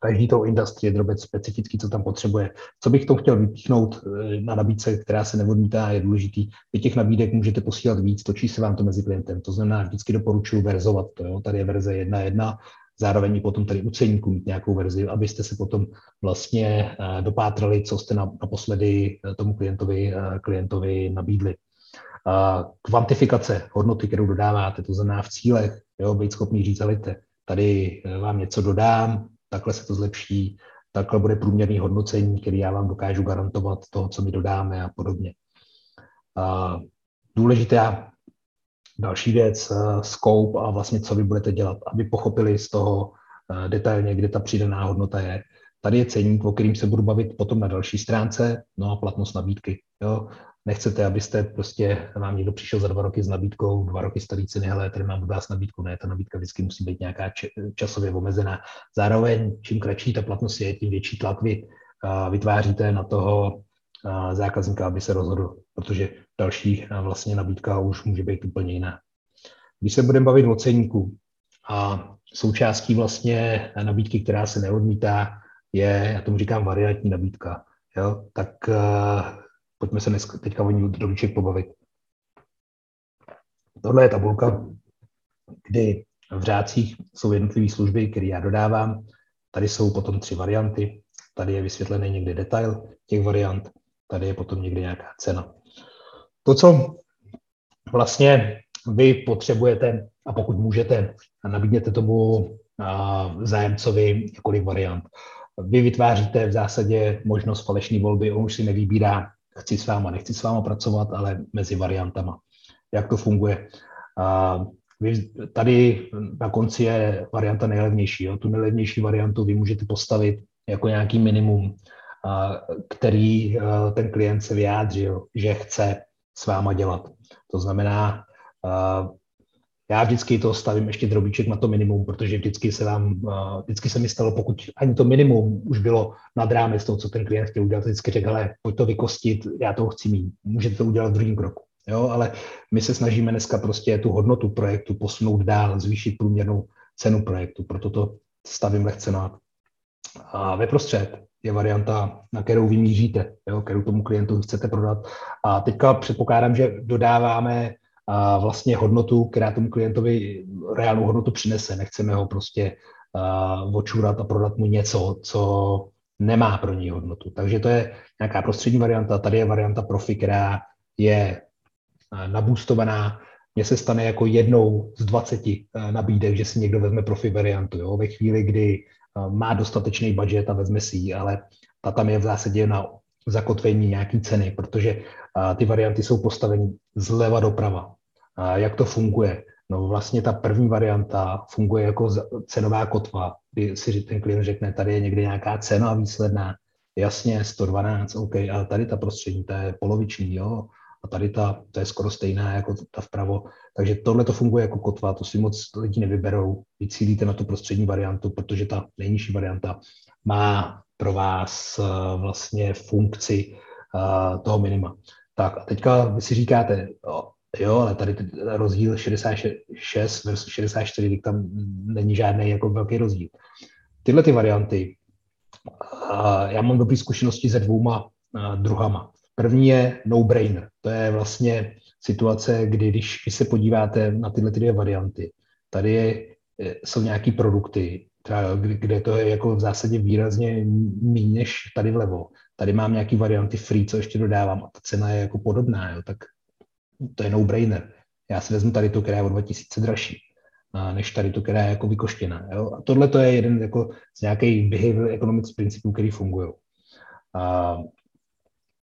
Každý toho industrie je drobec specifický, co tam potřebuje. Co bych to chtěl vypíchnout eh, na nabídce, která se neodmítá, je důležitý. Vy těch nabídek můžete posílat víc, točí se vám to mezi klientem. To znamená, vždycky doporučuji verzovat to. Jo? Tady je verze 1.1, zároveň i potom tady u ceníku mít nějakou verzi, abyste se potom vlastně eh, dopátrali, co jste naposledy eh, tomu klientovi, klientovi nabídli kvantifikace hodnoty, kterou dodáváte, to znamená v cílech, jo, být schopný říct, alejte, tady eh, vám něco dodám, takhle se to zlepší, takhle bude průměrný hodnocení, který já vám dokážu garantovat toho, co my dodáme a podobně. Důležitá další věc, eh, scope a vlastně, co vy budete dělat, aby pochopili z toho eh, detailně, kde ta přidaná hodnota je. Tady je ceník, o kterým se budu bavit potom na další stránce, no a platnost nabídky. Jo nechcete, abyste prostě vám někdo přišel za dva roky s nabídkou, dva roky starý ceny, hele, tady mám od vás nabídku, ne, ta nabídka vždycky musí být nějaká časově omezená. Zároveň, čím kratší ta platnost je, tím větší tlak vy vytváříte na toho zákazníka, aby se rozhodl, protože další vlastně nabídka už může být úplně jiná. Když se budeme bavit o ceníku a součástí vlastně nabídky, která se neodmítá, je, já tomu říkám variantní nabídka, jo, tak Pojďme se dneska, teďka o ní do pobavit. Tohle je tabulka, kdy v řádcích jsou jednotlivé služby, které já dodávám. Tady jsou potom tři varianty. Tady je vysvětlený někde detail těch variant. Tady je potom někde nějaká cena. To, co vlastně vy potřebujete a pokud můžete, nabídněte tomu zájemcovi několik variant. Vy vytváříte v zásadě možnost falešné volby, on už si nevybírá, chci s váma, nechci s váma pracovat, ale mezi variantama. Jak to funguje? Vy, tady na konci je varianta nejlevnější. Jo. Tu nejlevnější variantu vy můžete postavit jako nějaký minimum, který ten klient se vyjádřil, že chce s váma dělat. To znamená, já vždycky to stavím ještě drobíček na to minimum, protože vždycky se vám, vždycky se mi stalo, pokud ani to minimum už bylo nad rámec toho, co ten klient chtěl udělat, vždycky řekl, ale pojď to vykostit, já to chci mít. Můžete to udělat v druhém kroku. Jo, ale my se snažíme dneska prostě tu hodnotu projektu posunout dál, zvýšit průměrnou cenu projektu, proto to stavím lehce na a ve prostřed je varianta, na kterou vy míříte, jo, kterou tomu klientu chcete prodat. A teďka předpokládám, že dodáváme a vlastně hodnotu, která tomu klientovi reálnou hodnotu přinese. Nechceme ho prostě uh, očurat a prodat mu něco, co nemá pro ní hodnotu. Takže to je nějaká prostřední varianta. Tady je varianta profi, která je nabůstovaná. Mně se stane jako jednou z 20 nabídek, že si někdo vezme profi variantu. Jo? Ve chvíli, kdy má dostatečný budget a vezme si ji, ale ta tam je v zásadě na zakotvení nějaký ceny, protože ty varianty jsou postaveny zleva doprava. Jak to funguje? No vlastně ta první varianta funguje jako cenová kotva, kdy si ten klient řekne, tady je někde nějaká cena výsledná, jasně, 112, OK, ale tady ta prostřední, ta je poloviční, jo, a tady ta, to je skoro stejná jako ta vpravo. Takže tohle to funguje jako kotva, to si moc lidi nevyberou. Vy cílíte na tu prostřední variantu, protože ta nejnižší varianta má pro vás uh, vlastně funkci uh, toho minima. Tak a teďka vy si říkáte, ale tady rozdíl 66 versus 64, tak tam není žádný jako velký rozdíl. Tyhle ty varianty, já mám dobré zkušenosti se dvouma druhama. První je no-brainer. To je vlastně situace, kdy když, se podíváte na tyhle dvě varianty, tady je, jsou nějaké produkty, kde to je jako v zásadě výrazně méně než tady vlevo. Tady mám nějaké varianty free, co ještě dodávám a ta cena je jako podobná, jo, tak to je no-brainer. Já si vezmu tady tu, která je o 2000 dražší, než tady tu, která je jako vykoštěná. Jo? A tohle to je jeden jako z nějakých behavior economics principů, který fungují.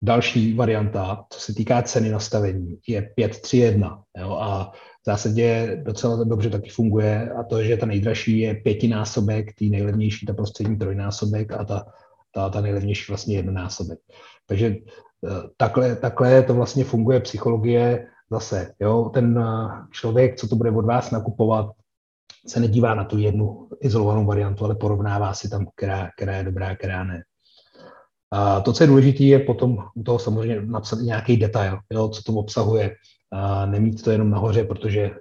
Další varianta, co se týká ceny nastavení, je 531. Jo? A v zásadě docela dobře taky funguje a to, že ta nejdražší je pětinásobek, tý nejlevnější, ta prostřední trojnásobek a ta, ta, ta nejlevnější vlastně jednonásobek. Takže takhle, takhle to vlastně funguje psychologie zase. Jo? Ten eh, člověk, co to bude od vás nakupovat, se nedívá na tu jednu izolovanou variantu, ale porovnává si tam, která, která je dobrá, která ne. A to, co je důležité, je potom u toho samozřejmě napsat nějaký detail, jo, co to obsahuje. A nemít to jenom nahoře, protože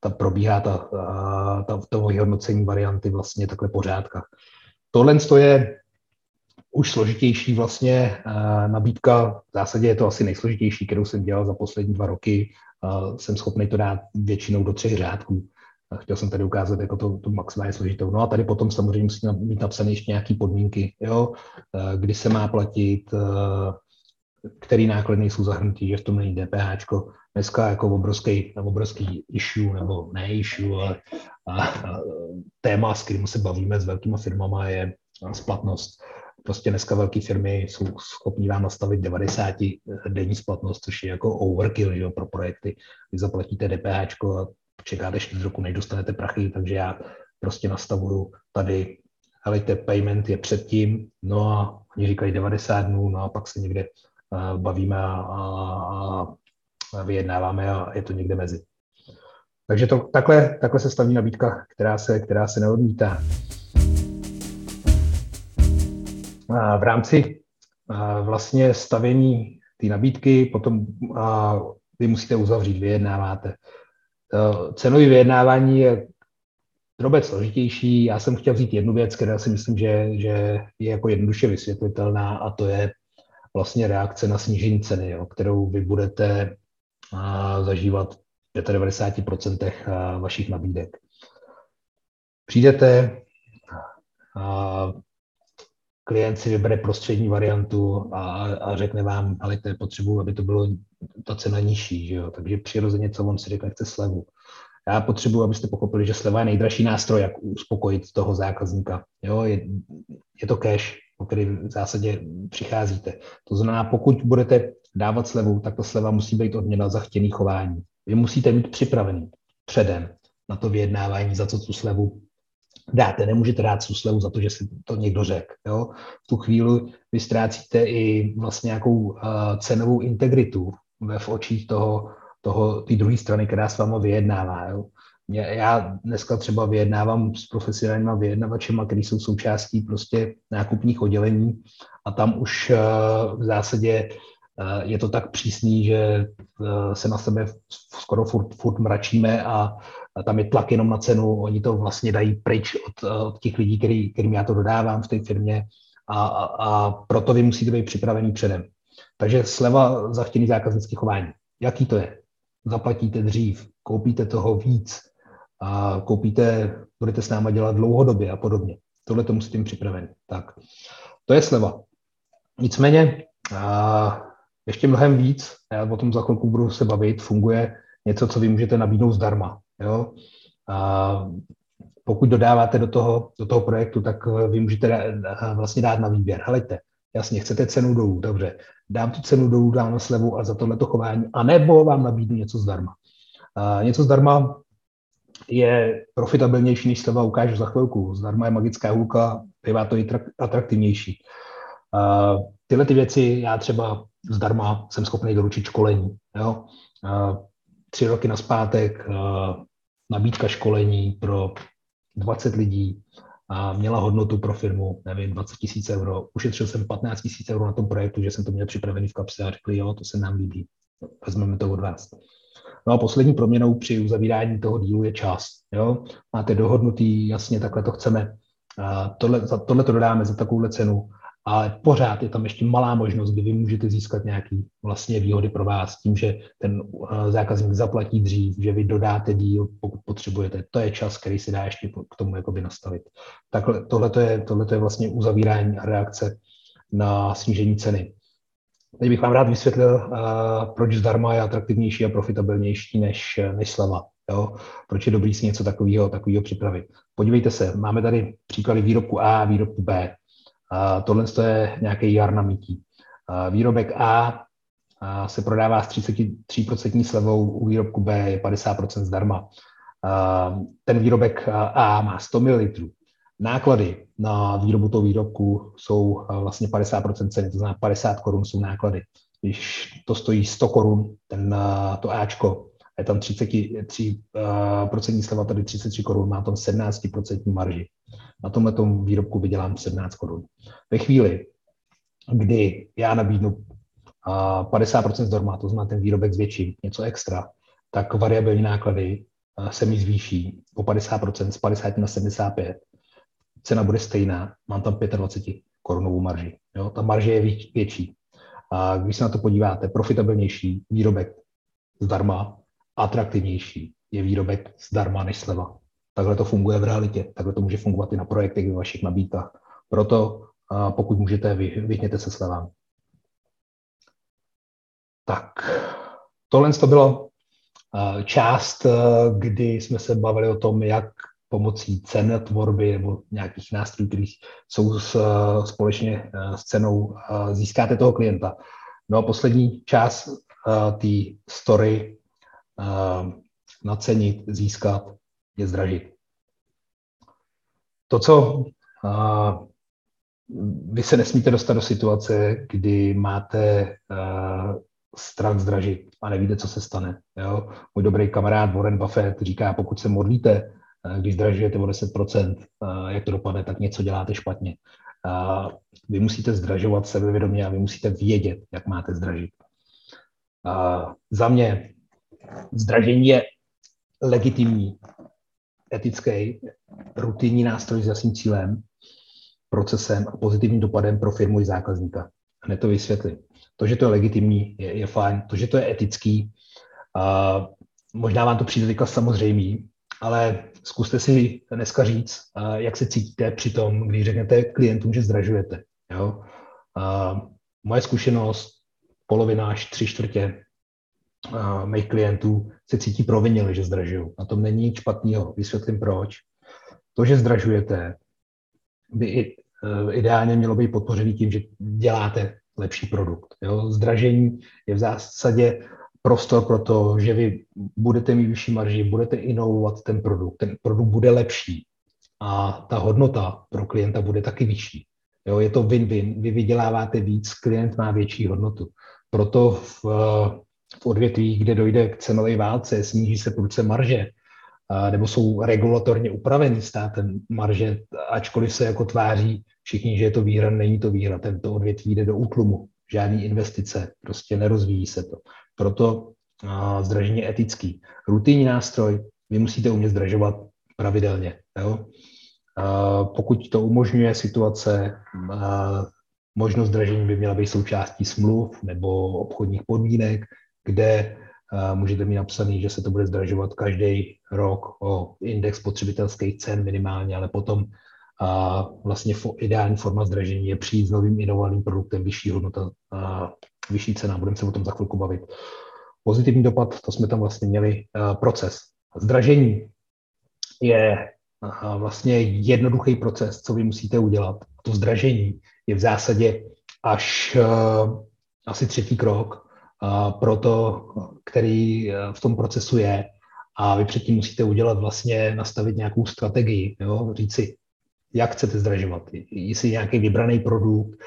ta probíhá ta, ta, to vyhodnocení varianty vlastně takhle pořádka. Tohle je už složitější vlastně nabídka, v zásadě je to asi nejsložitější, kterou jsem dělal za poslední dva roky. Jsem schopný to dát většinou do třech řádků. Chtěl jsem tady ukázat jako to, to maximálně složitou. No a tady potom samozřejmě musí mít napsané ještě nějaké podmínky, jo, eh, kdy se má platit, eh, který náklady nejsou zahrnutý, že v tom není DPH. Dneska jako obrovský, obrovský issue, nebo ne issue, ale a, a, téma, s kterým se bavíme s velkými firmama, je splatnost. Prostě dneska velké firmy jsou schopní vám nastavit 90 denní splatnost, což je jako overkill jo, pro projekty. Vy zaplatíte DPH a čekáte 4 roku, než dostanete prachy, takže já prostě nastavuju tady, helejte, payment je předtím, no a oni říkají 90 dnů, no a pak se někde uh, bavíme a, a, a vyjednáváme a je to někde mezi. Takže to, takhle, takhle se staví nabídka, která se, která se neodmítá. V rámci vlastně stavění té nabídky potom vy musíte uzavřít, vyjednáváte. Eh, cenový vyjednávání je drobec složitější. Já jsem chtěl vzít jednu věc, která si myslím, že, že je jako jednoduše vysvětlitelná a to je vlastně reakce na snížení ceny, jo, kterou vy budete zažívat v 95% vašich nabídek. Přijdete, klient si vybere prostřední variantu a, a řekne vám, ale to je potřebu, aby to bylo ta cena nižší, že jo? takže přirozeně co on si řekne, chce slevu. Já potřebuji, abyste pochopili, že sleva je nejdražší nástroj, jak uspokojit toho zákazníka. Jo? Je, je to cash, o který v zásadě přicházíte. To znamená, pokud budete dávat slevu, tak ta sleva musí být odměna za chtěný chování. Vy musíte mít připravený předem na to vyjednávání, za co tu slevu dáte. Nemůžete dát tu slevu za to, že si to někdo řekl. V tu chvíli vy ztrácíte i vlastně nějakou uh, cenovou integritu ve v očích toho, toho, té druhé strany, která s vámi vyjednává. Jo? Já dneska třeba vyjednávám s profesionálníma vyjednavačema, kteří jsou součástí prostě nákupních oddělení a tam už uh, v zásadě je to tak přísný, že se na sebe skoro furt, furt mračíme a tam je tlak jenom na cenu, oni to vlastně dají pryč od, od těch lidí, který, kterým já to dodávám v té firmě a, a, a proto vy musíte být připravený předem. Takže sleva za chtěný zákaznický chování. Jaký to je? Zaplatíte dřív, koupíte toho víc, a koupíte, budete s náma dělat dlouhodobě a podobně. Tohle to musíte mít připravený. Tak, to je sleva. Nicméně, a ještě mnohem víc, já o tom za chvilku budu se bavit, funguje něco, co vy můžete nabídnout zdarma. Jo? A pokud dodáváte do toho, do toho projektu, tak vy můžete vlastně dát na výběr. Helejte, jasně, chcete cenu dolů, dobře, dám tu cenu dolů, dám na slevu a za tohleto chování, anebo vám nabídnu něco zdarma. A něco zdarma je profitabilnější, než sleva ukážu za chvilku. Zdarma je magická hůlka, bývá to i atraktivnější. A tyhle ty věci já třeba zdarma jsem schopný doručit školení. Jo? Tři roky naspátek nabídka školení pro 20 lidí a měla hodnotu pro firmu, nevím, 20 tisíc euro. Ušetřil jsem 15 tisíc euro na tom projektu, že jsem to měl připravený v kapse a řekli, jo, to se nám líbí, vezmeme to od vás. No a poslední proměnou při uzavírání toho dílu je čas. Jo? Máte dohodnutý, jasně, takhle to chceme. tohle, tohle to dodáme za takovouhle cenu ale pořád je tam ještě malá možnost, kdy vy můžete získat nějaké vlastně výhody pro vás tím, že ten eh, zákazník zaplatí dřív, že vy dodáte díl, pokud potřebujete. To je čas, který si dá ještě k tomu jakoby nastavit. Takhle, tohle je, tohleto je vlastně uzavírání a reakce na snížení ceny. Teď bych vám rád vysvětlil, uh, proč zdarma je atraktivnější a profitabilnější než, než slava. Jo? Proč je dobrý si něco takového, takového připravit. Podívejte se, máme tady příklady výrobku A a výrobku B. Tohle je nějaký jar na mítí. Výrobek A se prodává s 33% slevou, u výrobku B je 50% zdarma. Ten výrobek A má 100 ml. Náklady na výrobu toho výrobku jsou vlastně 50% ceny, to znamená 50 korun jsou náklady. Když to stojí 100 korun, ten, to Ačko, je tam 33% sleva, tady 33 korun, má tam 17% marži na tomhle výrobku vydělám 17 korun. Ve chvíli, kdy já nabídnu 50% zdarma, to znamená ten výrobek zvětším, něco extra, tak variabilní náklady se mi zvýší o 50%, z 50 na 75. Cena bude stejná, mám tam 25 korunovou marži. Jo? Ta marže je větší. A když se na to podíváte, profitabilnější výrobek zdarma, atraktivnější je výrobek zdarma než sleva. Takhle to funguje v realitě, takhle to může fungovat i na projektech, v vašich nabídkách. Proto pokud můžete, vyhněte se slevám. Tak, tohle to bylo část, kdy jsme se bavili o tom, jak pomocí cen tvorby nebo nějakých nástrojů, které jsou s, společně s cenou, získáte toho klienta. No a poslední část té story nacenit, získat, je zdražit. To, co vy se nesmíte dostat do situace, kdy máte strach zdražit a nevíte, co se stane. Jo? Můj dobrý kamarád Warren Buffett říká, pokud se modlíte, když zdražujete o 10%, uh, jak to dopadne, tak něco děláte špatně. Vy musíte zdražovat sebevědomě a vy musíte vědět, jak máte zdražit. Za mě zdražení je legitimní etický, rutinní nástroj s jasným cílem, procesem a pozitivním dopadem pro firmu i zákazníka. Hned to vysvětlím. To, že to je legitimní, je, je fajn. To, že to je etický, a možná vám to přijde teďka samozřejmý, ale zkuste si dneska říct, jak se cítíte při tom, když řeknete klientům, že zdražujete. Jo? Moje zkušenost, polovina až tři čtvrtě mých klientů se cítí provinili, že zdražují. Na tom není nic špatného. Vysvětlím proč. To, že zdražujete, by e, ideálně mělo být podpořený tím, že děláte lepší produkt. Jo? Zdražení je v zásadě prostor pro to, že vy budete mít vyšší marži, budete inovovat ten produkt, ten produkt bude lepší a ta hodnota pro klienta bude taky vyšší. Jo, je to win-win, vy vyděláváte víc, klient má větší hodnotu. Proto v, v odvětví, kde dojde k cenové válce, sníží se prudce marže, nebo jsou regulatorně upraveny státem marže, ačkoliv se jako tváří všichni, že je to výhra, není to výhra, tento odvětví jde do útlumu, žádný investice, prostě nerozvíjí se to. Proto zdražení je etický. Rutinní nástroj, vy musíte umět zdražovat pravidelně. Jo? Pokud to umožňuje situace, možnost zdražení by měla být součástí smluv nebo obchodních podmínek, kde můžete mít napsaný, že se to bude zdražovat každý rok o index spotřebitelských cen minimálně, ale potom a vlastně ideální forma zdražení je přijít s novým inovovaným produktem, vyšší hodnota, a vyšší cena. Budeme se o tom za chvilku bavit. Pozitivní dopad, to jsme tam vlastně měli proces. Zdražení je vlastně jednoduchý proces, co vy musíte udělat. To zdražení je v zásadě až asi třetí krok pro to, který v tom procesu je. A vy předtím musíte udělat vlastně, nastavit nějakou strategii, jo? říct si, jak chcete zdražovat. Jestli nějaký vybraný produkt,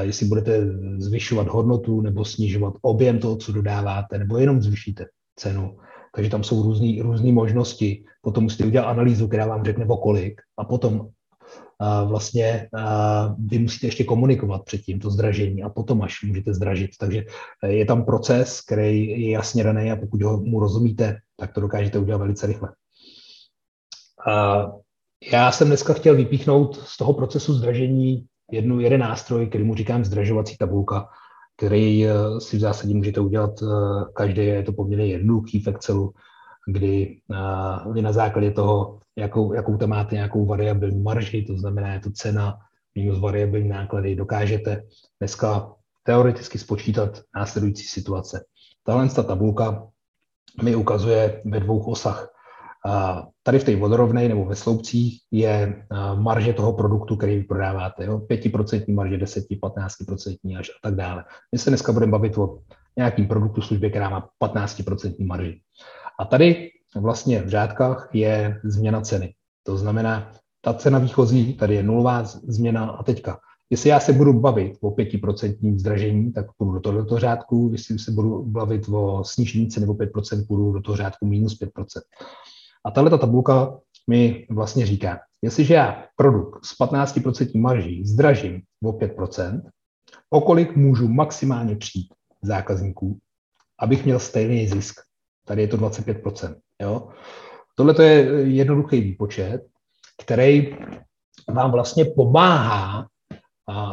jestli budete zvyšovat hodnotu nebo snižovat objem toho, co dodáváte, nebo jenom zvýšíte cenu. Takže tam jsou různé možnosti. Potom musíte udělat analýzu, která vám řekne o kolik a potom vlastně vy musíte ještě komunikovat předtím to zdražení a potom až můžete zdražit. Takže je tam proces, který je jasně daný a pokud ho mu rozumíte, tak to dokážete udělat velice rychle. Já jsem dneska chtěl vypíchnout z toho procesu zdražení jednu, jeden nástroj, který mu říkám zdražovací tabulka, který eh, si v zásadě můžete udělat eh, každý, je to poměrně jednoduchý v Excelu, kdy eh, vy na základě toho, jakou, jakou tam máte nějakou variabilní marži, to znamená, je to cena minus variabilní náklady, dokážete dneska teoreticky spočítat následující situace. Tahle ta tabulka mi ukazuje ve dvou osách Tady v té vodorovnej nebo ve sloupcích je marže toho produktu, který vy prodáváte. Jo? 5% marže, 10, 15% až a tak dále. My se dneska budeme bavit o nějakým produktu službě, která má 15% marži. A tady vlastně v řádkách je změna ceny. To znamená, ta cena výchozí, tady je nulová změna a teďka. Jestli já se budu bavit o 5% zdražení, tak půjdu do tohoto řádku, jestli se budu bavit o snížení ceny o 5%, půjdu do toho řádku minus 5%. A tahle ta tabulka mi vlastně říká, jestliže já produkt s 15% marží zdražím o 5%, o kolik můžu maximálně přijít zákazníků, abych měl stejný zisk. Tady je to 25%. Jo? Tohle je jednoduchý výpočet, který vám vlastně pomáhá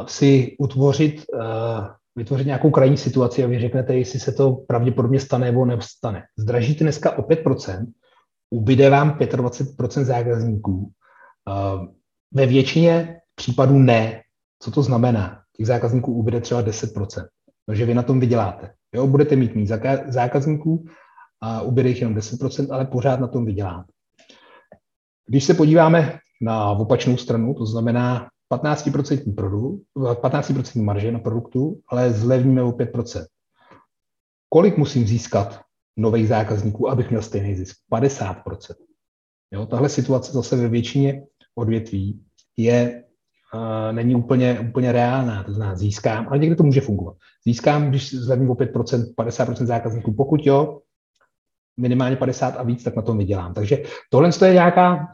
si utvořit, vytvořit nějakou krajní situaci a vy řeknete, jestli se to pravděpodobně stane nebo nestane. Zdražíte dneska o 5%, ubyde vám 25% zákazníků. Ve většině případů ne. Co to znamená? Těch zákazníků ubyde třeba 10%. Takže vy na tom vyděláte. Jo, budete mít mít zákazníků a ubyde jich jenom 10%, ale pořád na tom vyděláte. Když se podíváme na opačnou stranu, to znamená 15% produkt, 15% marže na produktu, ale zlevníme o 5%. Kolik musím získat nových zákazníků, abych měl stejný zisk. 50%. Jo, tahle situace zase ve většině odvětví je, není úplně, úplně reálná. To znamená, získám, ale někde to může fungovat. Získám, když zlevním o 5%, 50% zákazníků. Pokud jo, minimálně 50 a víc, tak na tom vydělám. Takže tohle je nějaká,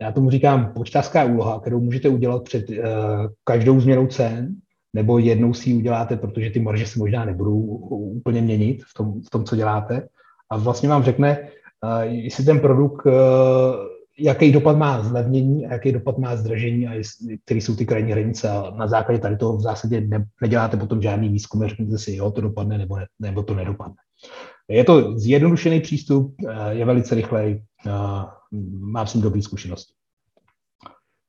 já tomu říkám, počtářská úloha, kterou můžete udělat před uh, každou změnou cen, nebo jednou si ji uděláte, protože ty marže se možná nebudou úplně měnit v tom, v tom co děláte. A vlastně vám řekne, jestli ten produkt, e, jaký dopad má zlevnění a jaký dopad má zdražení a které jsou ty krajní hranice. A na základě tady toho v zásadě ne, neděláte potom žádný výzkum, řeknete si, jo, to dopadne nebo, ne, nebo to nedopadne. Je to zjednodušený přístup, je velice rychlej, mám s ním dobrý zkušenosti.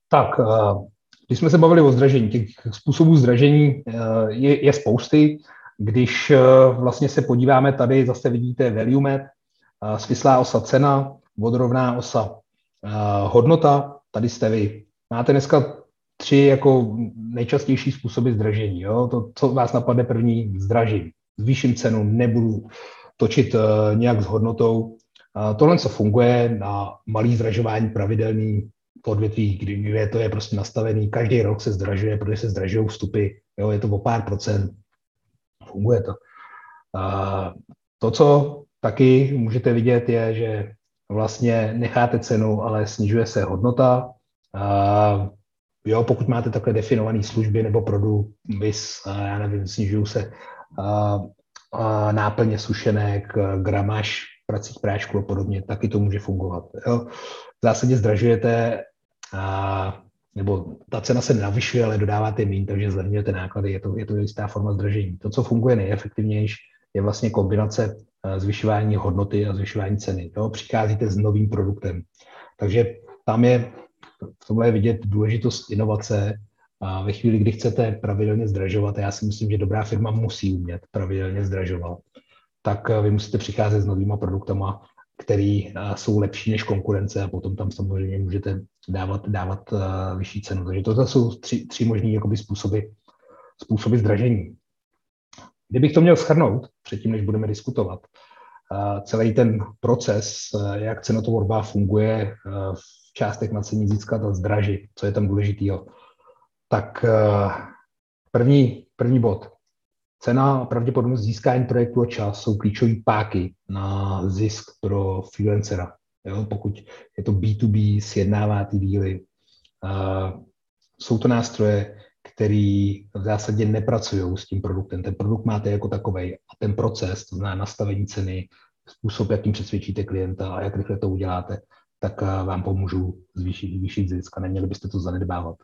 Tak, když jsme se bavili o zdražení, těch způsobů zdražení je, je spousty. Když vlastně se podíváme tady, zase vidíte value svislá osa cena, vodorovná osa hodnota, tady jste vy. Máte dneska tři jako nejčastější způsoby zdražení. Jo? To, co vás napadne první, zdražím. Zvýším cenu, nebudu točit uh, nějak s hodnotou. Tohle, co funguje na malý zdražování pravidelný v odvětví, kdy to je prostě nastavený, každý rok se zdražuje, protože se zdražují vstupy, jo? je to o pár procent, funguje to. To, co taky můžete vidět, je, že vlastně necháte cenu, ale snižuje se hodnota. Jo, pokud máte takhle definované služby nebo produkt, vys, já nevím, snižují se náplně sušenek, gramaž pracích práčků a podobně, taky to může fungovat. Jo. V zásadě zdražujete, uh, nebo ta cena se navyšuje, ale dodáváte méně, takže zlevňujete náklady, je to, je to jistá forma zdražení. To, co funguje nejefektivnější, je vlastně kombinace zvyšování hodnoty a zvyšování ceny. Jo. Přicházíte s novým produktem. Takže tam je v tomhle je vidět důležitost inovace a ve chvíli, kdy chcete pravidelně zdražovat, a já si myslím, že dobrá firma musí umět pravidelně zdražovat, tak eh, vy musíte přicházet s novýma produktama, které eh, jsou lepší než konkurence a potom tam samozřejmě můžete dávat, dávat eh, vyšší cenu. Takže to jsou tři, tři možné jakoby způsoby, způsoby zdražení. Kdybych to měl schrnout, předtím, než budeme diskutovat, celý ten proces, jak cenotvorba funguje v částech nacení získat a zdražit, co je tam důležitýho. Tak eh, první, první bod. Cena a pravděpodobnost získání projektu a čas jsou klíčové páky na zisk pro freelancera. Jo? Pokud je to B2B, sjednává ty díly. Uh, jsou to nástroje, který v zásadě nepracují s tím produktem. Ten produkt máte jako takový a ten proces, to znamená nastavení ceny, způsob, jakým přesvědčíte klienta a jak rychle to uděláte, tak eh, vám pomůžu zvýšit, zvýšit zisk a neměli byste to zanedbávat.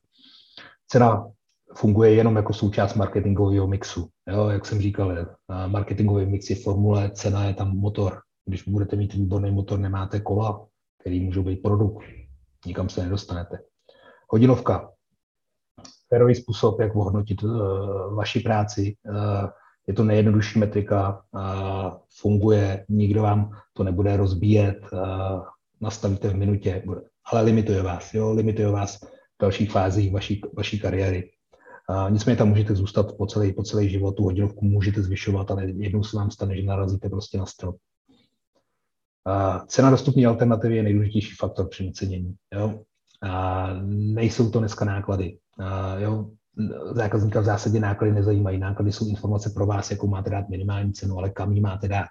Cena funguje jenom jako součást marketingového mixu. Jo, jak jsem říkal, eh, marketingový mix je formule, cena je tam motor. Když budete mít výborný motor, nemáte kola, který můžou být produkt. Nikam se nedostanete. Hodinovka. Férový způsob, jak ohodnotit uh, vaši práci. Uh, je to nejjednodušší metrika, uh, funguje, nikdo vám to nebude rozbíjet, uh, nastavíte v minutě, ale limituje vás, jo, limituje vás dalších fázích vaší, vaší kariéry. A nicméně tam můžete zůstat po celý, po celý život, tu hodinovku můžete zvyšovat, ale jednou se vám stane, že narazíte prostě na strop. A cena dostupné alternativy je nejdůležitější faktor při nacenění. Jo? A nejsou to dneska náklady. A jo? Zákazníka v zásadě náklady nezajímají. Náklady jsou informace pro vás, jakou máte dát minimální cenu, ale kam ji máte dát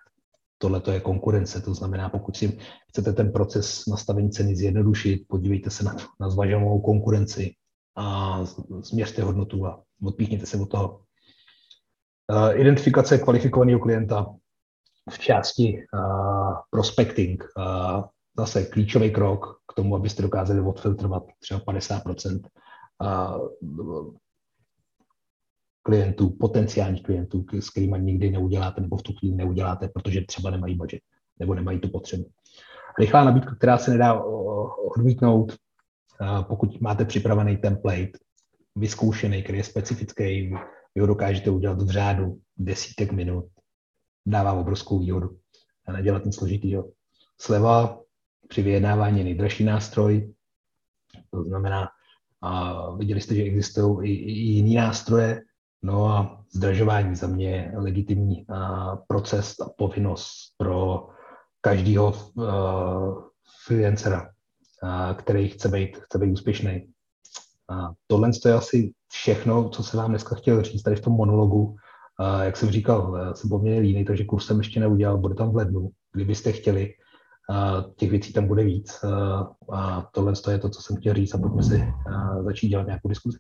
tohle je konkurence. To znamená, pokud si chcete ten proces nastavení ceny zjednodušit, podívejte se na, na zvažovanou konkurenci a změřte hodnotu a odpíchněte se od toho. Uh, identifikace kvalifikovaného klienta v části uh, prospecting. Uh, zase klíčový krok k tomu, abyste dokázali odfiltrovat třeba 50 klientů, potenciálních klientů, s kterými nikdy neuděláte nebo v tu chvíli neuděláte, protože třeba nemají budget nebo nemají tu potřebu. Rychlá nabídka, která se nedá odmítnout, pokud máte připravený template, vyzkoušený, který je specifický, vy ho dokážete udělat v řádu desítek minut, dává obrovskou výhodu a nedělat nic složitýho. Sleva při vyjednávání je nejdražší nástroj, to znamená, a viděli jste, že existují i, i jiný nástroje, No a zdražování za mě je legitimní proces a povinnost pro každého freelancera, který chce být, chce být úspěšný. A tohle je asi všechno, co se vám dneska chtěl říct tady v tom monologu. A jak jsem říkal, jsem poměrně líný, takže kurz jsem ještě neudělal, bude tam v lednu, kdybyste chtěli. A těch věcí tam bude víc. A tohle je to, co jsem chtěl říct a pojďme si začít dělat nějakou diskuzi.